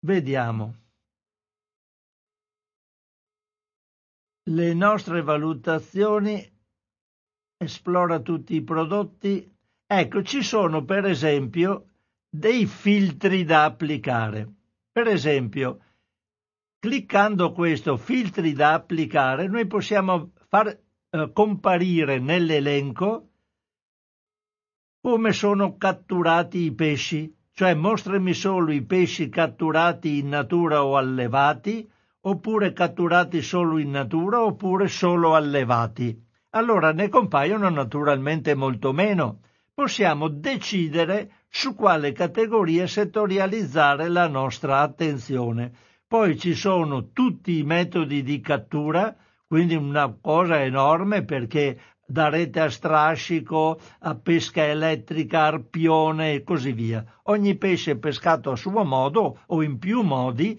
vediamo. Le nostre valutazioni esplora tutti i prodotti. Ecco, ci sono per esempio dei filtri da applicare. Per esempio, cliccando questo filtri da applicare, noi possiamo far eh, comparire nell'elenco come sono catturati i pesci, cioè mostrami solo i pesci catturati in natura o allevati, oppure catturati solo in natura, oppure solo allevati allora ne compaiono naturalmente molto meno. Possiamo decidere su quale categoria settorializzare la nostra attenzione. Poi ci sono tutti i metodi di cattura, quindi una cosa enorme perché da rete a strascico a pesca elettrica, arpione e così via. Ogni pesce è pescato a suo modo o in più modi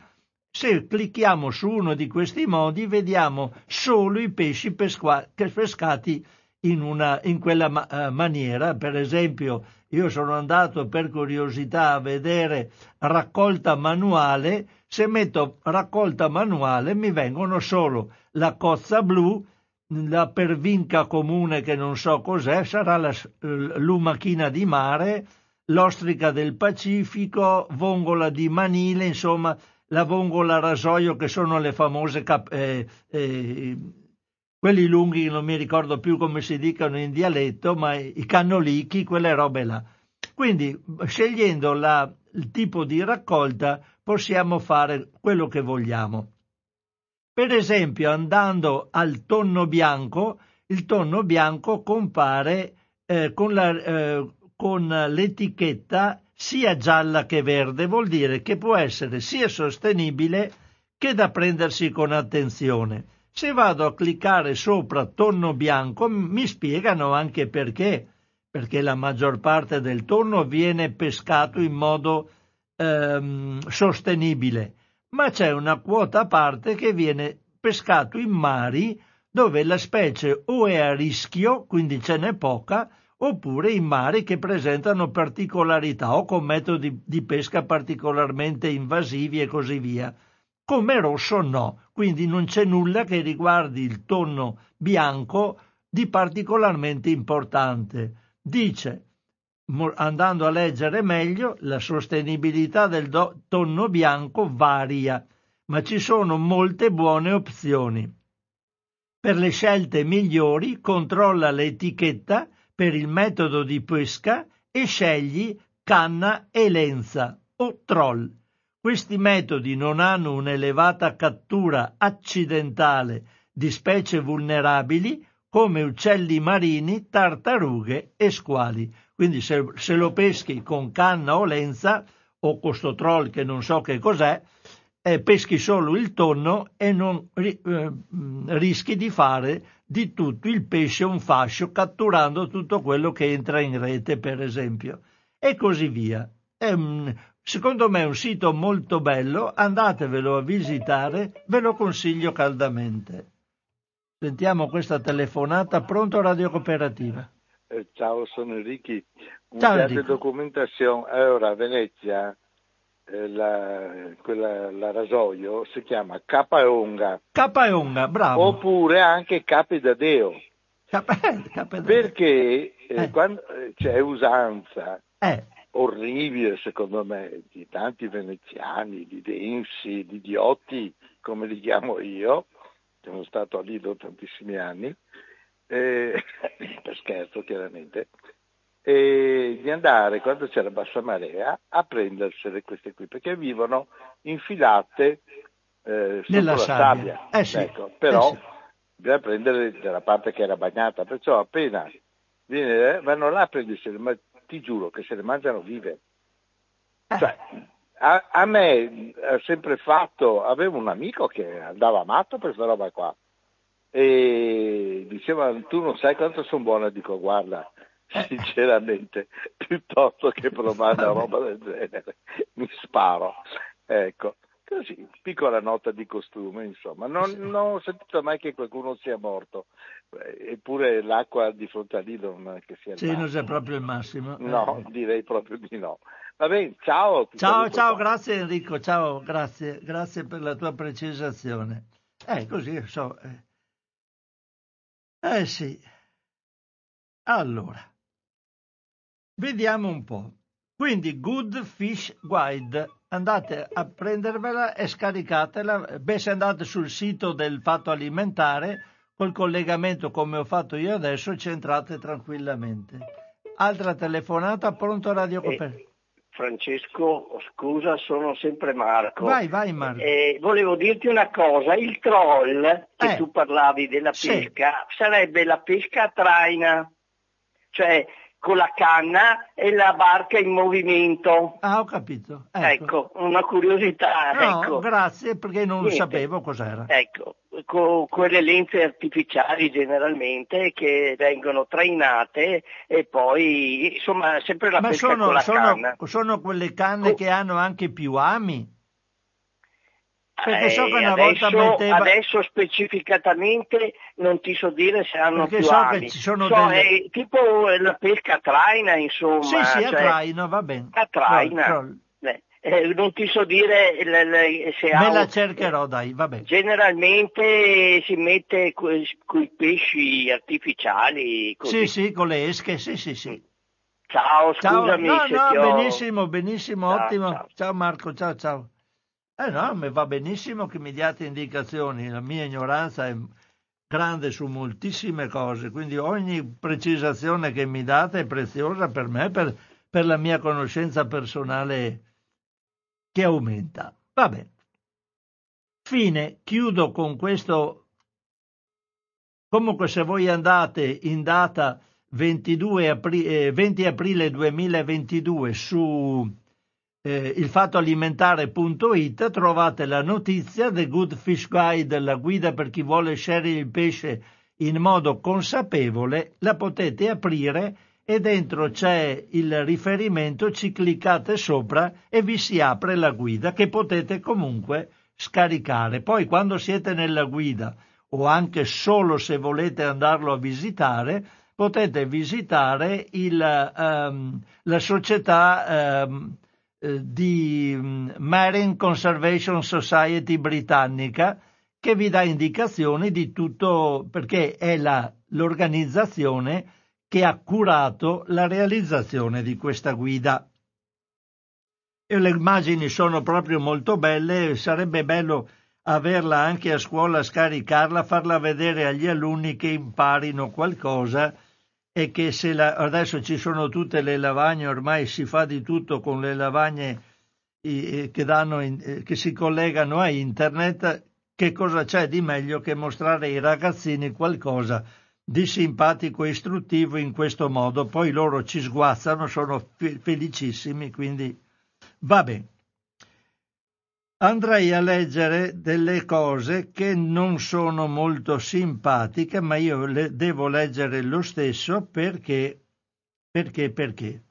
se clicchiamo su uno di questi modi vediamo solo i pesci pescati in, una, in quella ma- uh, maniera. Per esempio, io sono andato per curiosità a vedere raccolta manuale. Se metto raccolta manuale mi vengono solo la cozza blu, la pervinca comune che non so cos'è, sarà la lumachina di mare, l'ostrica del Pacifico, vongola di manile, insomma la vongola rasoio che sono le famose cap- eh, eh, quelli lunghi non mi ricordo più come si dicano in dialetto ma i cannolichi quelle robe là. Quindi scegliendo la, il tipo di raccolta possiamo fare quello che vogliamo per esempio andando al tonno bianco il tonno bianco compare eh, con, la, eh, con l'etichetta sia gialla che verde vuol dire che può essere sia sostenibile che da prendersi con attenzione. Se vado a cliccare sopra tonno bianco mi spiegano anche perché, perché la maggior parte del tonno viene pescato in modo ehm, sostenibile, ma c'è una quota a parte che viene pescato in mari dove la specie o è a rischio, quindi ce n'è poca, oppure in mari che presentano particolarità o con metodi di pesca particolarmente invasivi e così via. Come rosso no, quindi non c'è nulla che riguardi il tonno bianco di particolarmente importante. Dice, andando a leggere meglio, la sostenibilità del do- tonno bianco varia, ma ci sono molte buone opzioni. Per le scelte migliori controlla l'etichetta per il metodo di pesca e scegli canna e lenza o troll. Questi metodi non hanno un'elevata cattura accidentale di specie vulnerabili come uccelli marini, tartarughe e squali. Quindi se, se lo peschi con canna o lenza o con sto troll che non so che cos'è, eh, peschi solo il tonno e non eh, rischi di fare di tutto il pesce un fascio catturando tutto quello che entra in rete, per esempio, e così via. È secondo me è un sito molto bello, andatevelo a visitare, ve lo consiglio caldamente. Sentiamo questa telefonata, pronto Radio Cooperativa. Eh, ciao, sono Enrico. Un Ciao, Enrico. documentazione Eura Venezia eh, la, quella, la rasoio si chiama Capaonga. Capaonga, bravo. Oppure anche Capi da Deo. Cap- Perché eh, eh. quando eh, c'è usanza eh. orribile, secondo me, di tanti veneziani, di densi, di idioti, come li chiamo io, sono stato a Lido tantissimi anni, eh, per scherzo chiaramente, e di andare quando c'è la bassa marea a prendersele queste qui, perché vivono infilate eh, nella la sabbia. sabbia. Eh sì, ecco, però eh sì. bisogna prendere dalla parte che era bagnata, perciò appena viene, eh, vanno là a prendersele, ma ti giuro che se le mangiano vive. Eh. Cioè, a, a, me ha sempre fatto, avevo un amico che andava matto per questa roba qua e diceva tu non sai quanto sono buona, dico guarda, eh. sinceramente, piuttosto che provare una roba del genere, mi sparo. Ecco, così, piccola nota di costume, insomma. Non, non ho sentito mai che qualcuno sia morto, eh, eppure l'acqua di fronte a lì non è che sia il Sì, non è proprio il massimo. No, eh. direi proprio di no. Va bene, ciao. Ciao, ciao, qua. grazie Enrico, ciao, grazie, grazie per la tua precisazione. Eh, così, so. Eh, eh sì. Allora, Vediamo un po'. Quindi Good Fish Guide, andate a prendervela e scaricatela. Beh, se andate sul sito del Fatto Alimentare, col collegamento come ho fatto io adesso, ci entrate tranquillamente. Altra telefonata, pronto Radio Copernico. Francesco, scusa, sono sempre Marco. Vai, vai Marco. Eh, volevo dirti una cosa, il troll, che Eh. tu parlavi della Sì. pesca, sarebbe la pesca a traina. Cioè, con la canna e la barca in movimento. Ah, ho capito. Ecco, una curiosità. No, ecco. grazie perché non Niente. sapevo cos'era. Ecco, con quelle lenze artificiali generalmente che vengono trainate e poi, insomma, sempre la Ma pesca sono, con la sono- canna. sono quelle canne Oh. che hanno anche più ami. Perché so Eh, che una volta adesso, metteva... adesso specificatamente non ti so dire se hanno Perché più so ami. che ci sono So, delle- è tipo la pesca a traina, insomma. Sì, sì, a cioè, traino, va bene. A traina. Troll, troll. Eh, eh, non ti so dire l- l- se ha... Me la cercherò, dai, va bene. Generalmente si mette con i pesci artificiali. Così. Sì, sì, con le esche, sì, sì, sì. Ciao, Ciao, scusami no, se no, ti ho... benissimo, benissimo, Ciao, ottimo. ciao. Ciao. Marco, ciao, ciao. Eh no, mi va benissimo che mi diate indicazioni, la mia ignoranza è grande su moltissime cose, quindi ogni precisazione che mi date è preziosa per me, per, per la mia conoscenza personale che aumenta. Va bene. Fine, chiudo con questo. Comunque se voi andate in data 22 apri- eh, 20 aprile 2022 su eh, ilfattoalimentare.it trovate la notizia The Good Fish Guide, la guida per chi vuole scegliere il pesce in modo consapevole, la potete aprire e dentro c'è il riferimento, ci cliccate sopra e vi si apre la guida che potete comunque scaricare. Poi quando siete nella guida o anche solo se volete andarlo a visitare, potete visitare il, ehm, la società eh, di mm, Marine Conservation Society britannica che vi dà indicazioni di tutto perché è la, l'organizzazione che ha curato la realizzazione di questa guida. E le immagini sono proprio molto belle, sarebbe bello averla anche a scuola, scaricarla, farla vedere agli alunni che imparino qualcosa e che se la, adesso ci sono tutte le lavagne, ormai si fa di tutto con le lavagne eh, che, in, eh, che si collegano a internet, che cosa c'è di meglio che mostrare ai ragazzini qualcosa di simpatico e istruttivo in questo modo? Poi loro ci sguazzano, sono fe- felicissimi, quindi va bene andrei a leggere delle cose che non sono molto simpatiche, ma io le devo leggere lo stesso perché, perché, perché?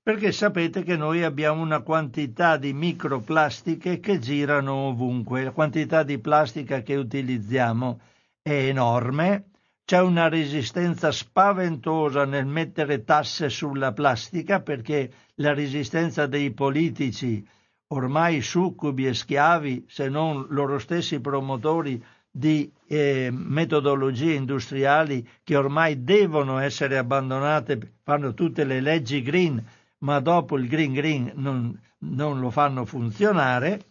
Perché sapete che noi abbiamo una quantità di microplastiche che girano ovunque, la quantità di plastica che utilizziamo è enorme, c'è una resistenza spaventosa nel mettere tasse sulla plastica perché la resistenza dei politici ormai succubi e schiavi, se non loro stessi promotori di eh, metodologie industriali che ormai devono essere abbandonate, fanno tutte le leggi green, ma dopo il green green non, non lo fanno funzionare,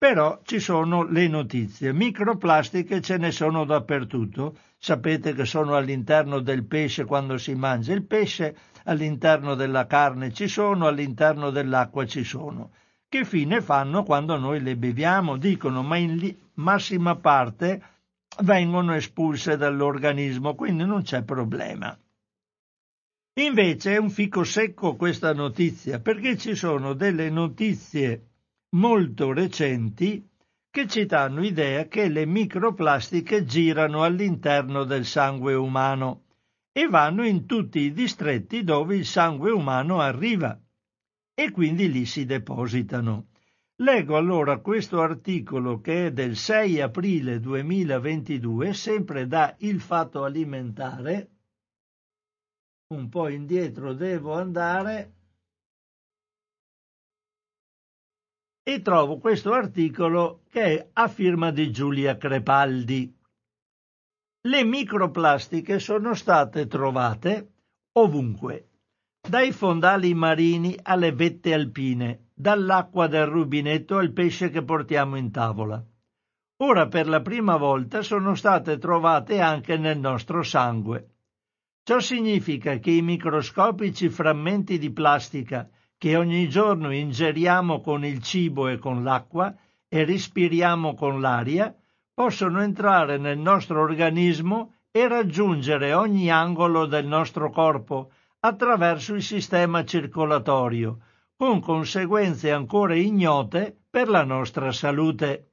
Però ci sono le notizie. Microplastiche ce ne sono dappertutto. Sapete che sono all'interno del pesce quando si mangia il pesce, all'interno della carne ci sono, all'interno dell'acqua ci sono. Che fine fanno quando noi le beviamo? Dicono, ma in massima parte vengono espulse dall'organismo, quindi non c'è problema. Invece è un fico secco questa notizia, perché ci sono delle notizie molto recenti che ci danno idea che le microplastiche girano all'interno del sangue umano e vanno in tutti i distretti dove il sangue umano arriva e quindi lì si depositano. Leggo allora questo articolo che è del 6 aprile 2022, sempre da Il Fatto Alimentare. Un po' indietro devo andare e trovo questo articolo che è a firma di Giulia Crepaldi. Le microplastiche sono state trovate ovunque, dai fondali marini alle vette alpine, dall'acqua del rubinetto al pesce che portiamo in tavola. Ora per la prima volta sono state trovate anche nel nostro sangue. Ciò significa che i microscopici frammenti di plastica che ogni giorno ingeriamo con il cibo e con l'acqua e respiriamo con l'aria, possono entrare nel nostro organismo e raggiungere ogni angolo del nostro corpo attraverso il sistema circolatorio, con conseguenze ancora ignote per la nostra salute.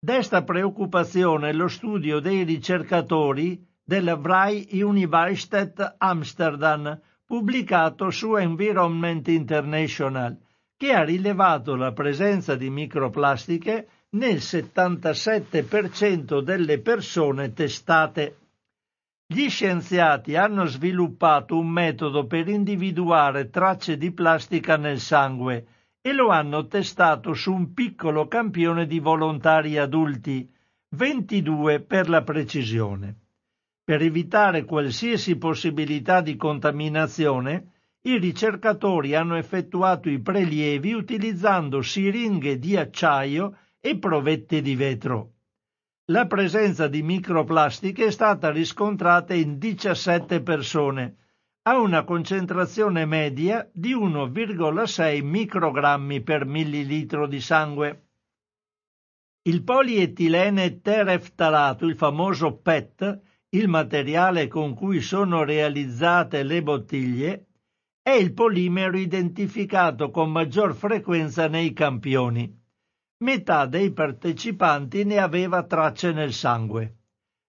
Desta preoccupazione lo studio dei ricercatori della Vrij Universiteit Amsterdam pubblicato su Environment International, che ha rilevato la presenza di microplastiche nel 77% delle persone testate. Gli scienziati hanno sviluppato un metodo per individuare tracce di plastica nel sangue e lo hanno testato su un piccolo campione di volontari adulti, 22 per la precisione. Per evitare qualsiasi possibilità di contaminazione, i ricercatori hanno effettuato i prelievi utilizzando siringhe di acciaio e provette di vetro. La presenza di microplastiche è stata riscontrata in 17 persone, a una concentrazione media di 1,6 microgrammi per millilitro di sangue. Il polietilene tereftalato, il famoso PET, il materiale con cui sono realizzate le bottiglie, è il polimero identificato con maggior frequenza nei campioni. Metà dei partecipanti ne aveva tracce nel sangue.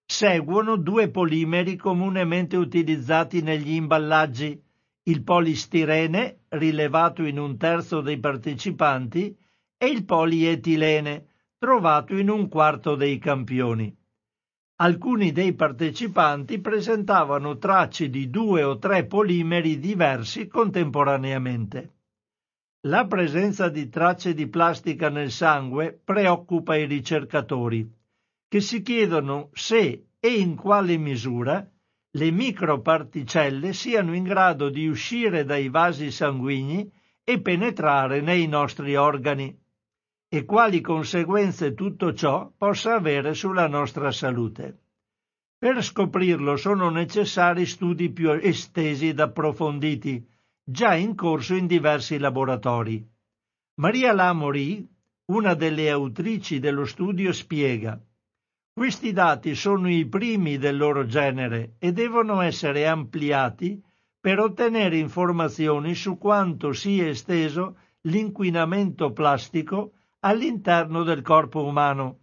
Seguono due polimeri comunemente utilizzati negli imballaggi, il polistirene, rilevato in un terzo dei partecipanti, e il polietilene, trovato in un quarto dei campioni. Alcuni dei partecipanti presentavano tracce di due o tre polimeri diversi contemporaneamente. La presenza di tracce di plastica nel sangue preoccupa i ricercatori, che si chiedono se e in quale misura le microparticelle siano in grado di uscire dai vasi sanguigni e penetrare nei nostri organi e quali conseguenze tutto ciò possa avere sulla nostra salute. Per scoprirlo sono necessari studi più estesi ed approfonditi, già in corso in diversi laboratori. Maria Lamori, una delle autrici dello studio, spiega questi dati sono i primi del loro genere e devono essere ampliati per ottenere informazioni su quanto sia esteso l'inquinamento plastico all'interno del corpo umano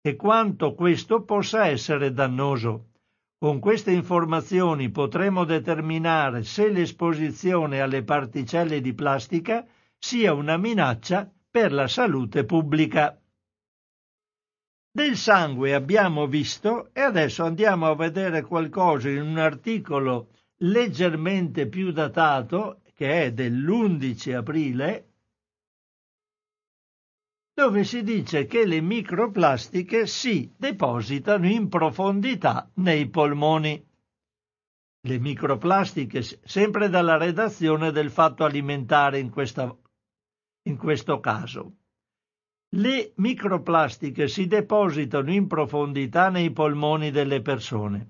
e quanto questo possa essere dannoso. Con queste informazioni potremo determinare se l'esposizione alle particelle di plastica sia una minaccia per la salute pubblica. Del sangue abbiamo visto e adesso andiamo a vedere qualcosa in un articolo leggermente più datato che è dell'11 aprile dove si dice che le microplastiche si depositano in profondità nei polmoni. Le microplastiche, sempre dalla redazione del fatto alimentare in, questa, in questo caso. Le microplastiche si depositano in profondità nei polmoni delle persone.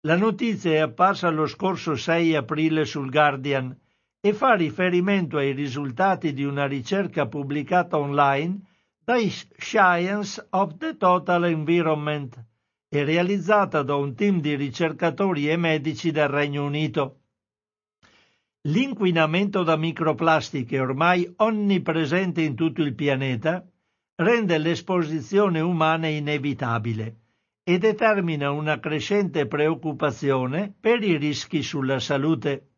La notizia è apparsa lo scorso 6 aprile sul Guardian e fa riferimento ai risultati di una ricerca pubblicata online Science of the Total Environment e realizzata da un team di ricercatori e medici del Regno Unito. L'inquinamento da microplastiche ormai onnipresente in tutto il pianeta rende l'esposizione umana inevitabile e determina una crescente preoccupazione per i rischi sulla salute.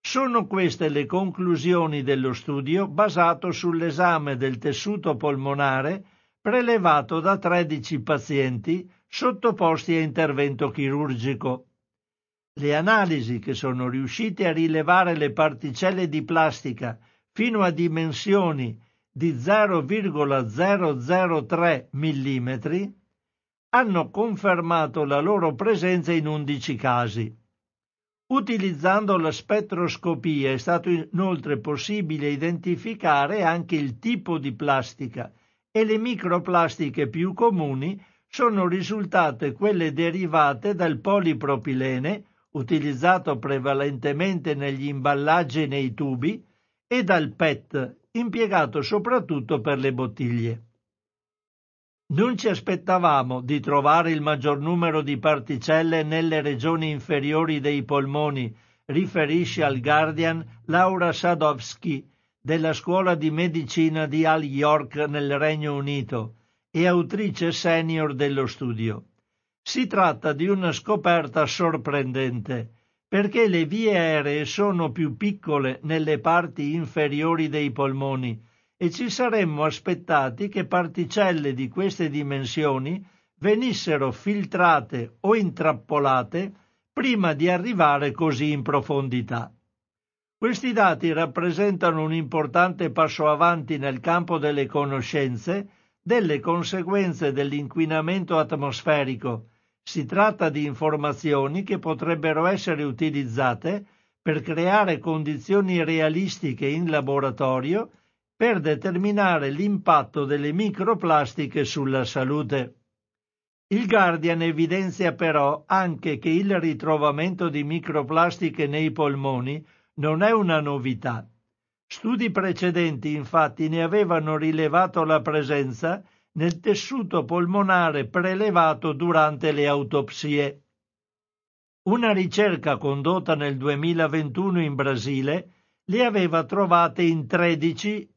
Sono queste le conclusioni dello studio basato sull'esame del tessuto polmonare prelevato da 13 pazienti sottoposti a intervento chirurgico. Le analisi che sono riuscite a rilevare le particelle di plastica fino a dimensioni di 0,003 mm hanno confermato la loro presenza in 11 casi. Utilizzando la spettroscopia è stato inoltre possibile identificare anche il tipo di plastica e le microplastiche più comuni sono risultate quelle derivate dal polipropilene, utilizzato prevalentemente negli imballaggi e nei tubi, e dal PET, impiegato soprattutto per le bottiglie. Non ci aspettavamo di trovare il maggior numero di particelle nelle regioni inferiori dei polmoni, riferisce al Guardian Laura Sadowski della Scuola di Medicina di Al York nel Regno Unito e autrice senior dello studio. Si tratta di una scoperta sorprendente perché le vie aeree sono più piccole nelle parti inferiori dei polmoni e ci saremmo aspettati che particelle di queste dimensioni venissero filtrate o intrappolate prima di arrivare così in profondità. Questi dati rappresentano un importante passo avanti nel campo delle conoscenze delle conseguenze dell'inquinamento atmosferico si tratta di informazioni che potrebbero essere utilizzate per creare condizioni realistiche in laboratorio per determinare l'impatto delle microplastiche sulla salute. Il Guardian evidenzia però anche che il ritrovamento di microplastiche nei polmoni non è una novità. Studi precedenti infatti ne avevano rilevato la presenza nel tessuto polmonare prelevato durante le autopsie. Una ricerca condotta nel 2021 in Brasile le aveva trovate in 13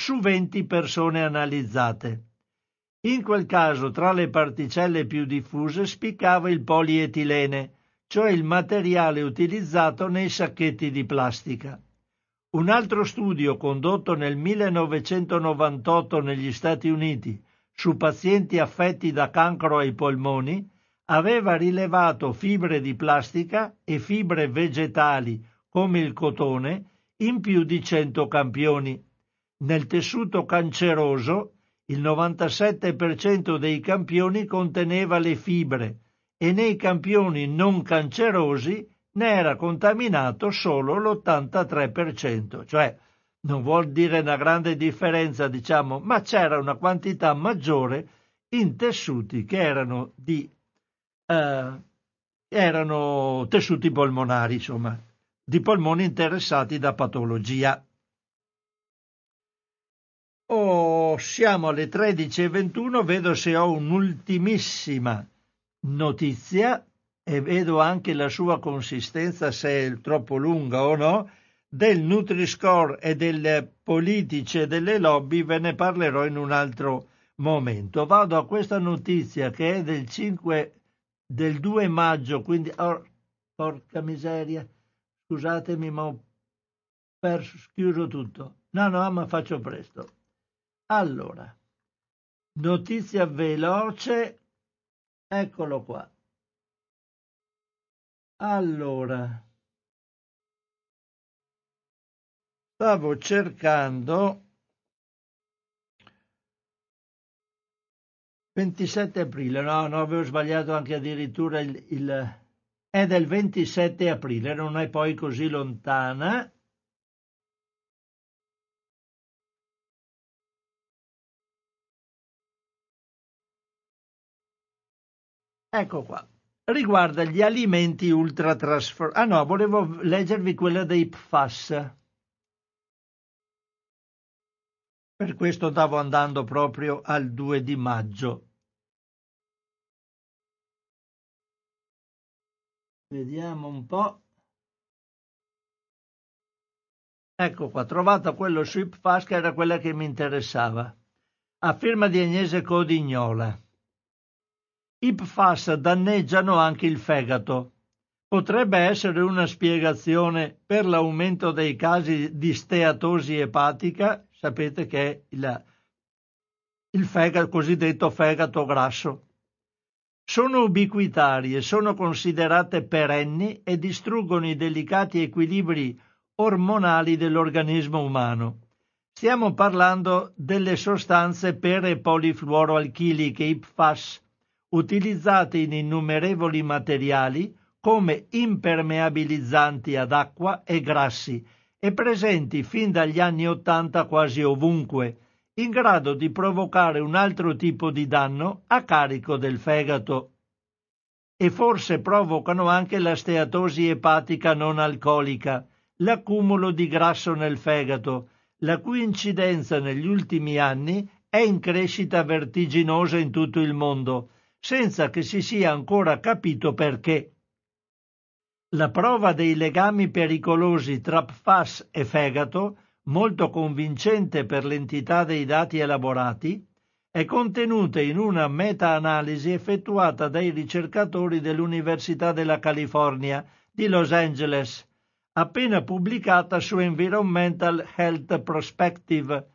su 20 persone analizzate. In quel caso tra le particelle più diffuse spiccava il polietilene, cioè il materiale utilizzato nei sacchetti di plastica. Un altro studio condotto nel 1998 negli Stati Uniti su pazienti affetti da cancro ai polmoni aveva rilevato fibre di plastica e fibre vegetali come il cotone in più di 100 campioni. Nel tessuto canceroso il 97% dei campioni conteneva le fibre e nei campioni non cancerosi ne era contaminato solo l'83%, cioè non vuol dire una grande differenza, diciamo, ma c'era una quantità maggiore in tessuti che erano di eh, erano tessuti polmonari, insomma, di polmoni interessati da patologia. Oh, siamo alle 13.21, vedo se ho un'ultimissima notizia e vedo anche la sua consistenza se è troppo lunga o no del Nutri-Score e delle politiche e delle lobby ve ne parlerò in un altro momento. Vado a questa notizia che è del 5 del 2 maggio, quindi oh, porca miseria. Scusatemi, ma ho perso, chiuso tutto. No, no, ma faccio presto. Allora, notizia veloce, eccolo qua. Allora, stavo cercando 27 aprile, no, no, avevo sbagliato anche addirittura il, il è del 27 aprile, non è poi così lontana. Ecco qua. Riguarda gli alimenti ultratrasformati. Ah no, volevo leggervi quella dei PFAS. Per questo stavo andando proprio al 2 di maggio. Vediamo un po'. Ecco qua, trovato quello su IPFAS che era quella che mi interessava. A firma di Agnese Codignola. I PFAS danneggiano anche il fegato. Potrebbe essere una spiegazione per l'aumento dei casi di steatosi epatica, sapete che è il, il fegato, cosiddetto fegato grasso. Sono ubiquitarie, sono considerate perenni e distruggono i delicati equilibri ormonali dell'organismo umano. Stiamo parlando delle sostanze per e polifluoroalchiliche IPFAS, utilizzate in innumerevoli materiali come impermeabilizzanti ad acqua e grassi e presenti fin dagli anni Ottanta quasi ovunque, in grado di provocare un altro tipo di danno a carico del fegato. E forse provocano anche la steatosi epatica non alcolica, l'accumulo di grasso nel fegato, la cui incidenza negli ultimi anni è in crescita vertiginosa in tutto il mondo, senza che si sia ancora capito perché. La prova dei legami pericolosi tra PFAS e fegato, molto convincente per l'entità dei dati elaborati, è contenuta in una meta-analisi effettuata dai ricercatori dell'Università della California di Los Angeles, appena pubblicata su Environmental Health Prospective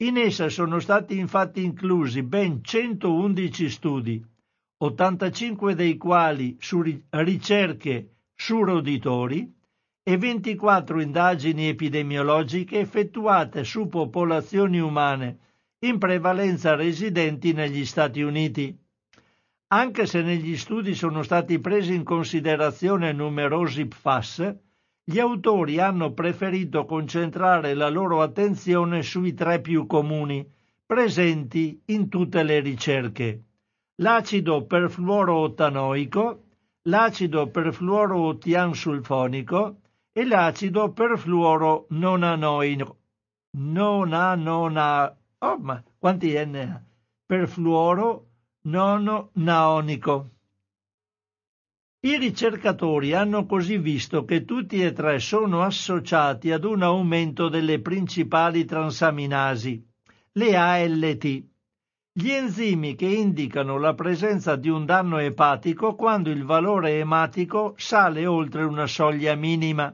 in essa sono stati infatti inclusi ben 111 studi, 85 dei quali su ricerche su roditori e 24 indagini epidemiologiche effettuate su popolazioni umane, in prevalenza residenti negli Stati Uniti. Anche se negli studi sono stati presi in considerazione numerosi PFAS, gli autori hanno preferito concentrare la loro attenzione sui tre più comuni, presenti in tutte le ricerche. L'acido perfluoroottanoico, l'acido perfluorootiansulfonico e l'acido perfluorononanoico. Nonanona... Oh, ma quanti N? Perfluoro nononaonico. I ricercatori hanno così visto che tutti e tre sono associati ad un aumento delle principali transaminasi, le ALT, gli enzimi che indicano la presenza di un danno epatico quando il valore ematico sale oltre una soglia minima.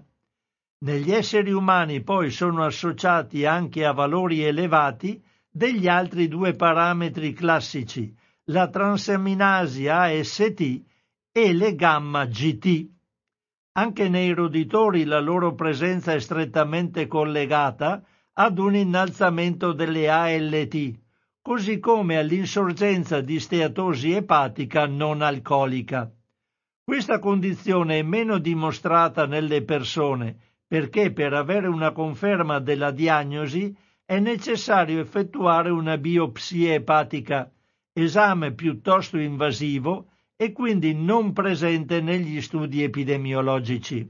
Negli esseri umani poi sono associati anche a valori elevati degli altri due parametri classici, la transaminasi AST e le gamma GT. Anche nei roditori la loro presenza è strettamente collegata ad un innalzamento delle ALT, così come all'insorgenza di steatosi epatica non alcolica. Questa condizione è meno dimostrata nelle persone perché per avere una conferma della diagnosi è necessario effettuare una biopsia epatica, esame piuttosto invasivo e quindi non presente negli studi epidemiologici.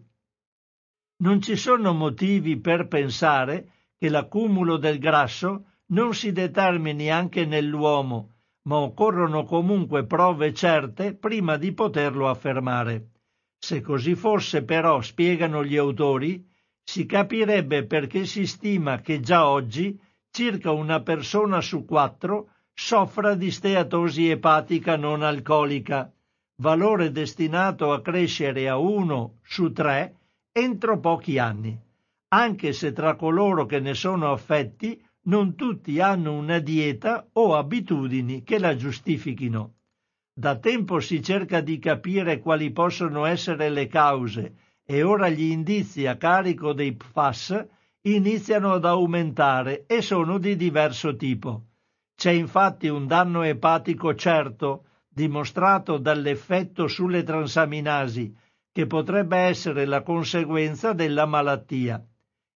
Non ci sono motivi per pensare che l'accumulo del grasso non si determini anche nell'uomo, ma occorrono comunque prove certe prima di poterlo affermare. Se così fosse però, spiegano gli autori, si capirebbe perché si stima che già oggi circa una persona su quattro soffra di steatosi epatica non alcolica, valore destinato a crescere a uno su tre entro pochi anni, anche se tra coloro che ne sono affetti non tutti hanno una dieta o abitudini che la giustifichino. Da tempo si cerca di capire quali possono essere le cause e ora gli indizi a carico dei PFAS iniziano ad aumentare e sono di diverso tipo. C'è infatti un danno epatico certo, dimostrato dall'effetto sulle transaminasi, che potrebbe essere la conseguenza della malattia.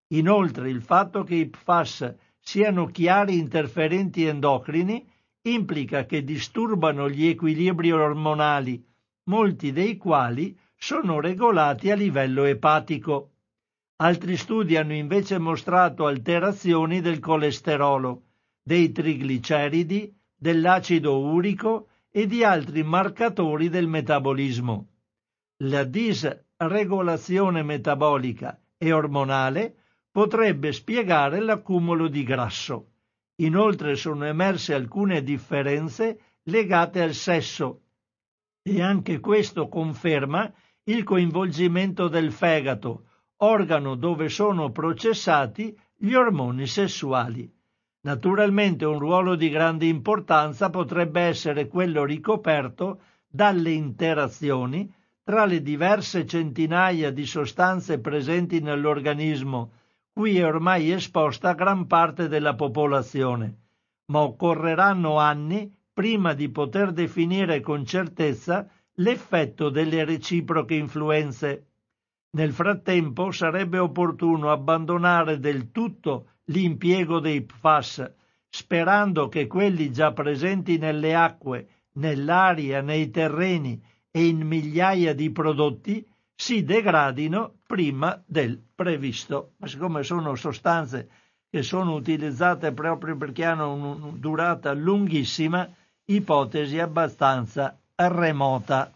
Inoltre il fatto che i PFAS siano chiari interferenti endocrini implica che disturbano gli equilibri ormonali, molti dei quali sono regolati a livello epatico. Altri studi hanno invece mostrato alterazioni del colesterolo, dei trigliceridi, dell'acido urico e di altri marcatori del metabolismo. La disregolazione metabolica e ormonale potrebbe spiegare l'accumulo di grasso. Inoltre sono emerse alcune differenze legate al sesso e anche questo conferma il coinvolgimento del fegato, organo dove sono processati gli ormoni sessuali. Naturalmente un ruolo di grande importanza potrebbe essere quello ricoperto dalle interazioni tra le diverse centinaia di sostanze presenti nell'organismo, cui è ormai esposta gran parte della popolazione, ma occorreranno anni prima di poter definire con certezza l'effetto delle reciproche influenze. Nel frattempo sarebbe opportuno abbandonare del tutto l'impiego dei PFAS, sperando che quelli già presenti nelle acque, nell'aria, nei terreni e in migliaia di prodotti si degradino prima del previsto. Ma siccome sono sostanze che sono utilizzate proprio perché hanno una durata lunghissima, ipotesi abbastanza remota.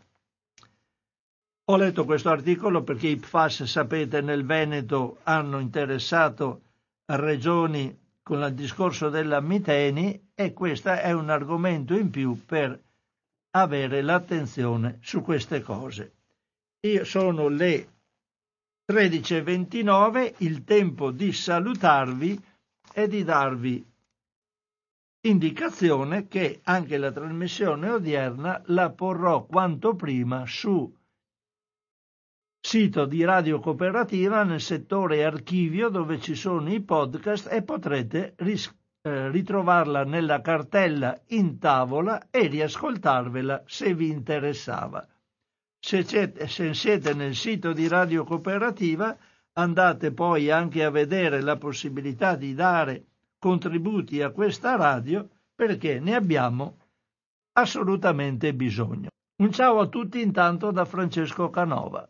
Ho letto questo articolo perché i PFAS, sapete, nel Veneto hanno interessato regioni con il discorso della Miteni e questo è un argomento in più per avere l'attenzione su queste cose. Io sono le 13.29, il tempo di salutarvi e di darvi indicazione che anche la trasmissione odierna la porrò quanto prima su sito di Radio Cooperativa nel settore archivio dove ci sono i podcast e potrete ris- eh, ritrovarla nella cartella in tavola e riascoltarvela se vi interessava. Se, se siete nel sito di Radio Cooperativa andate poi anche a vedere la possibilità di dare contributi a questa radio perché ne abbiamo assolutamente bisogno. Un ciao a tutti intanto da Francesco Canova.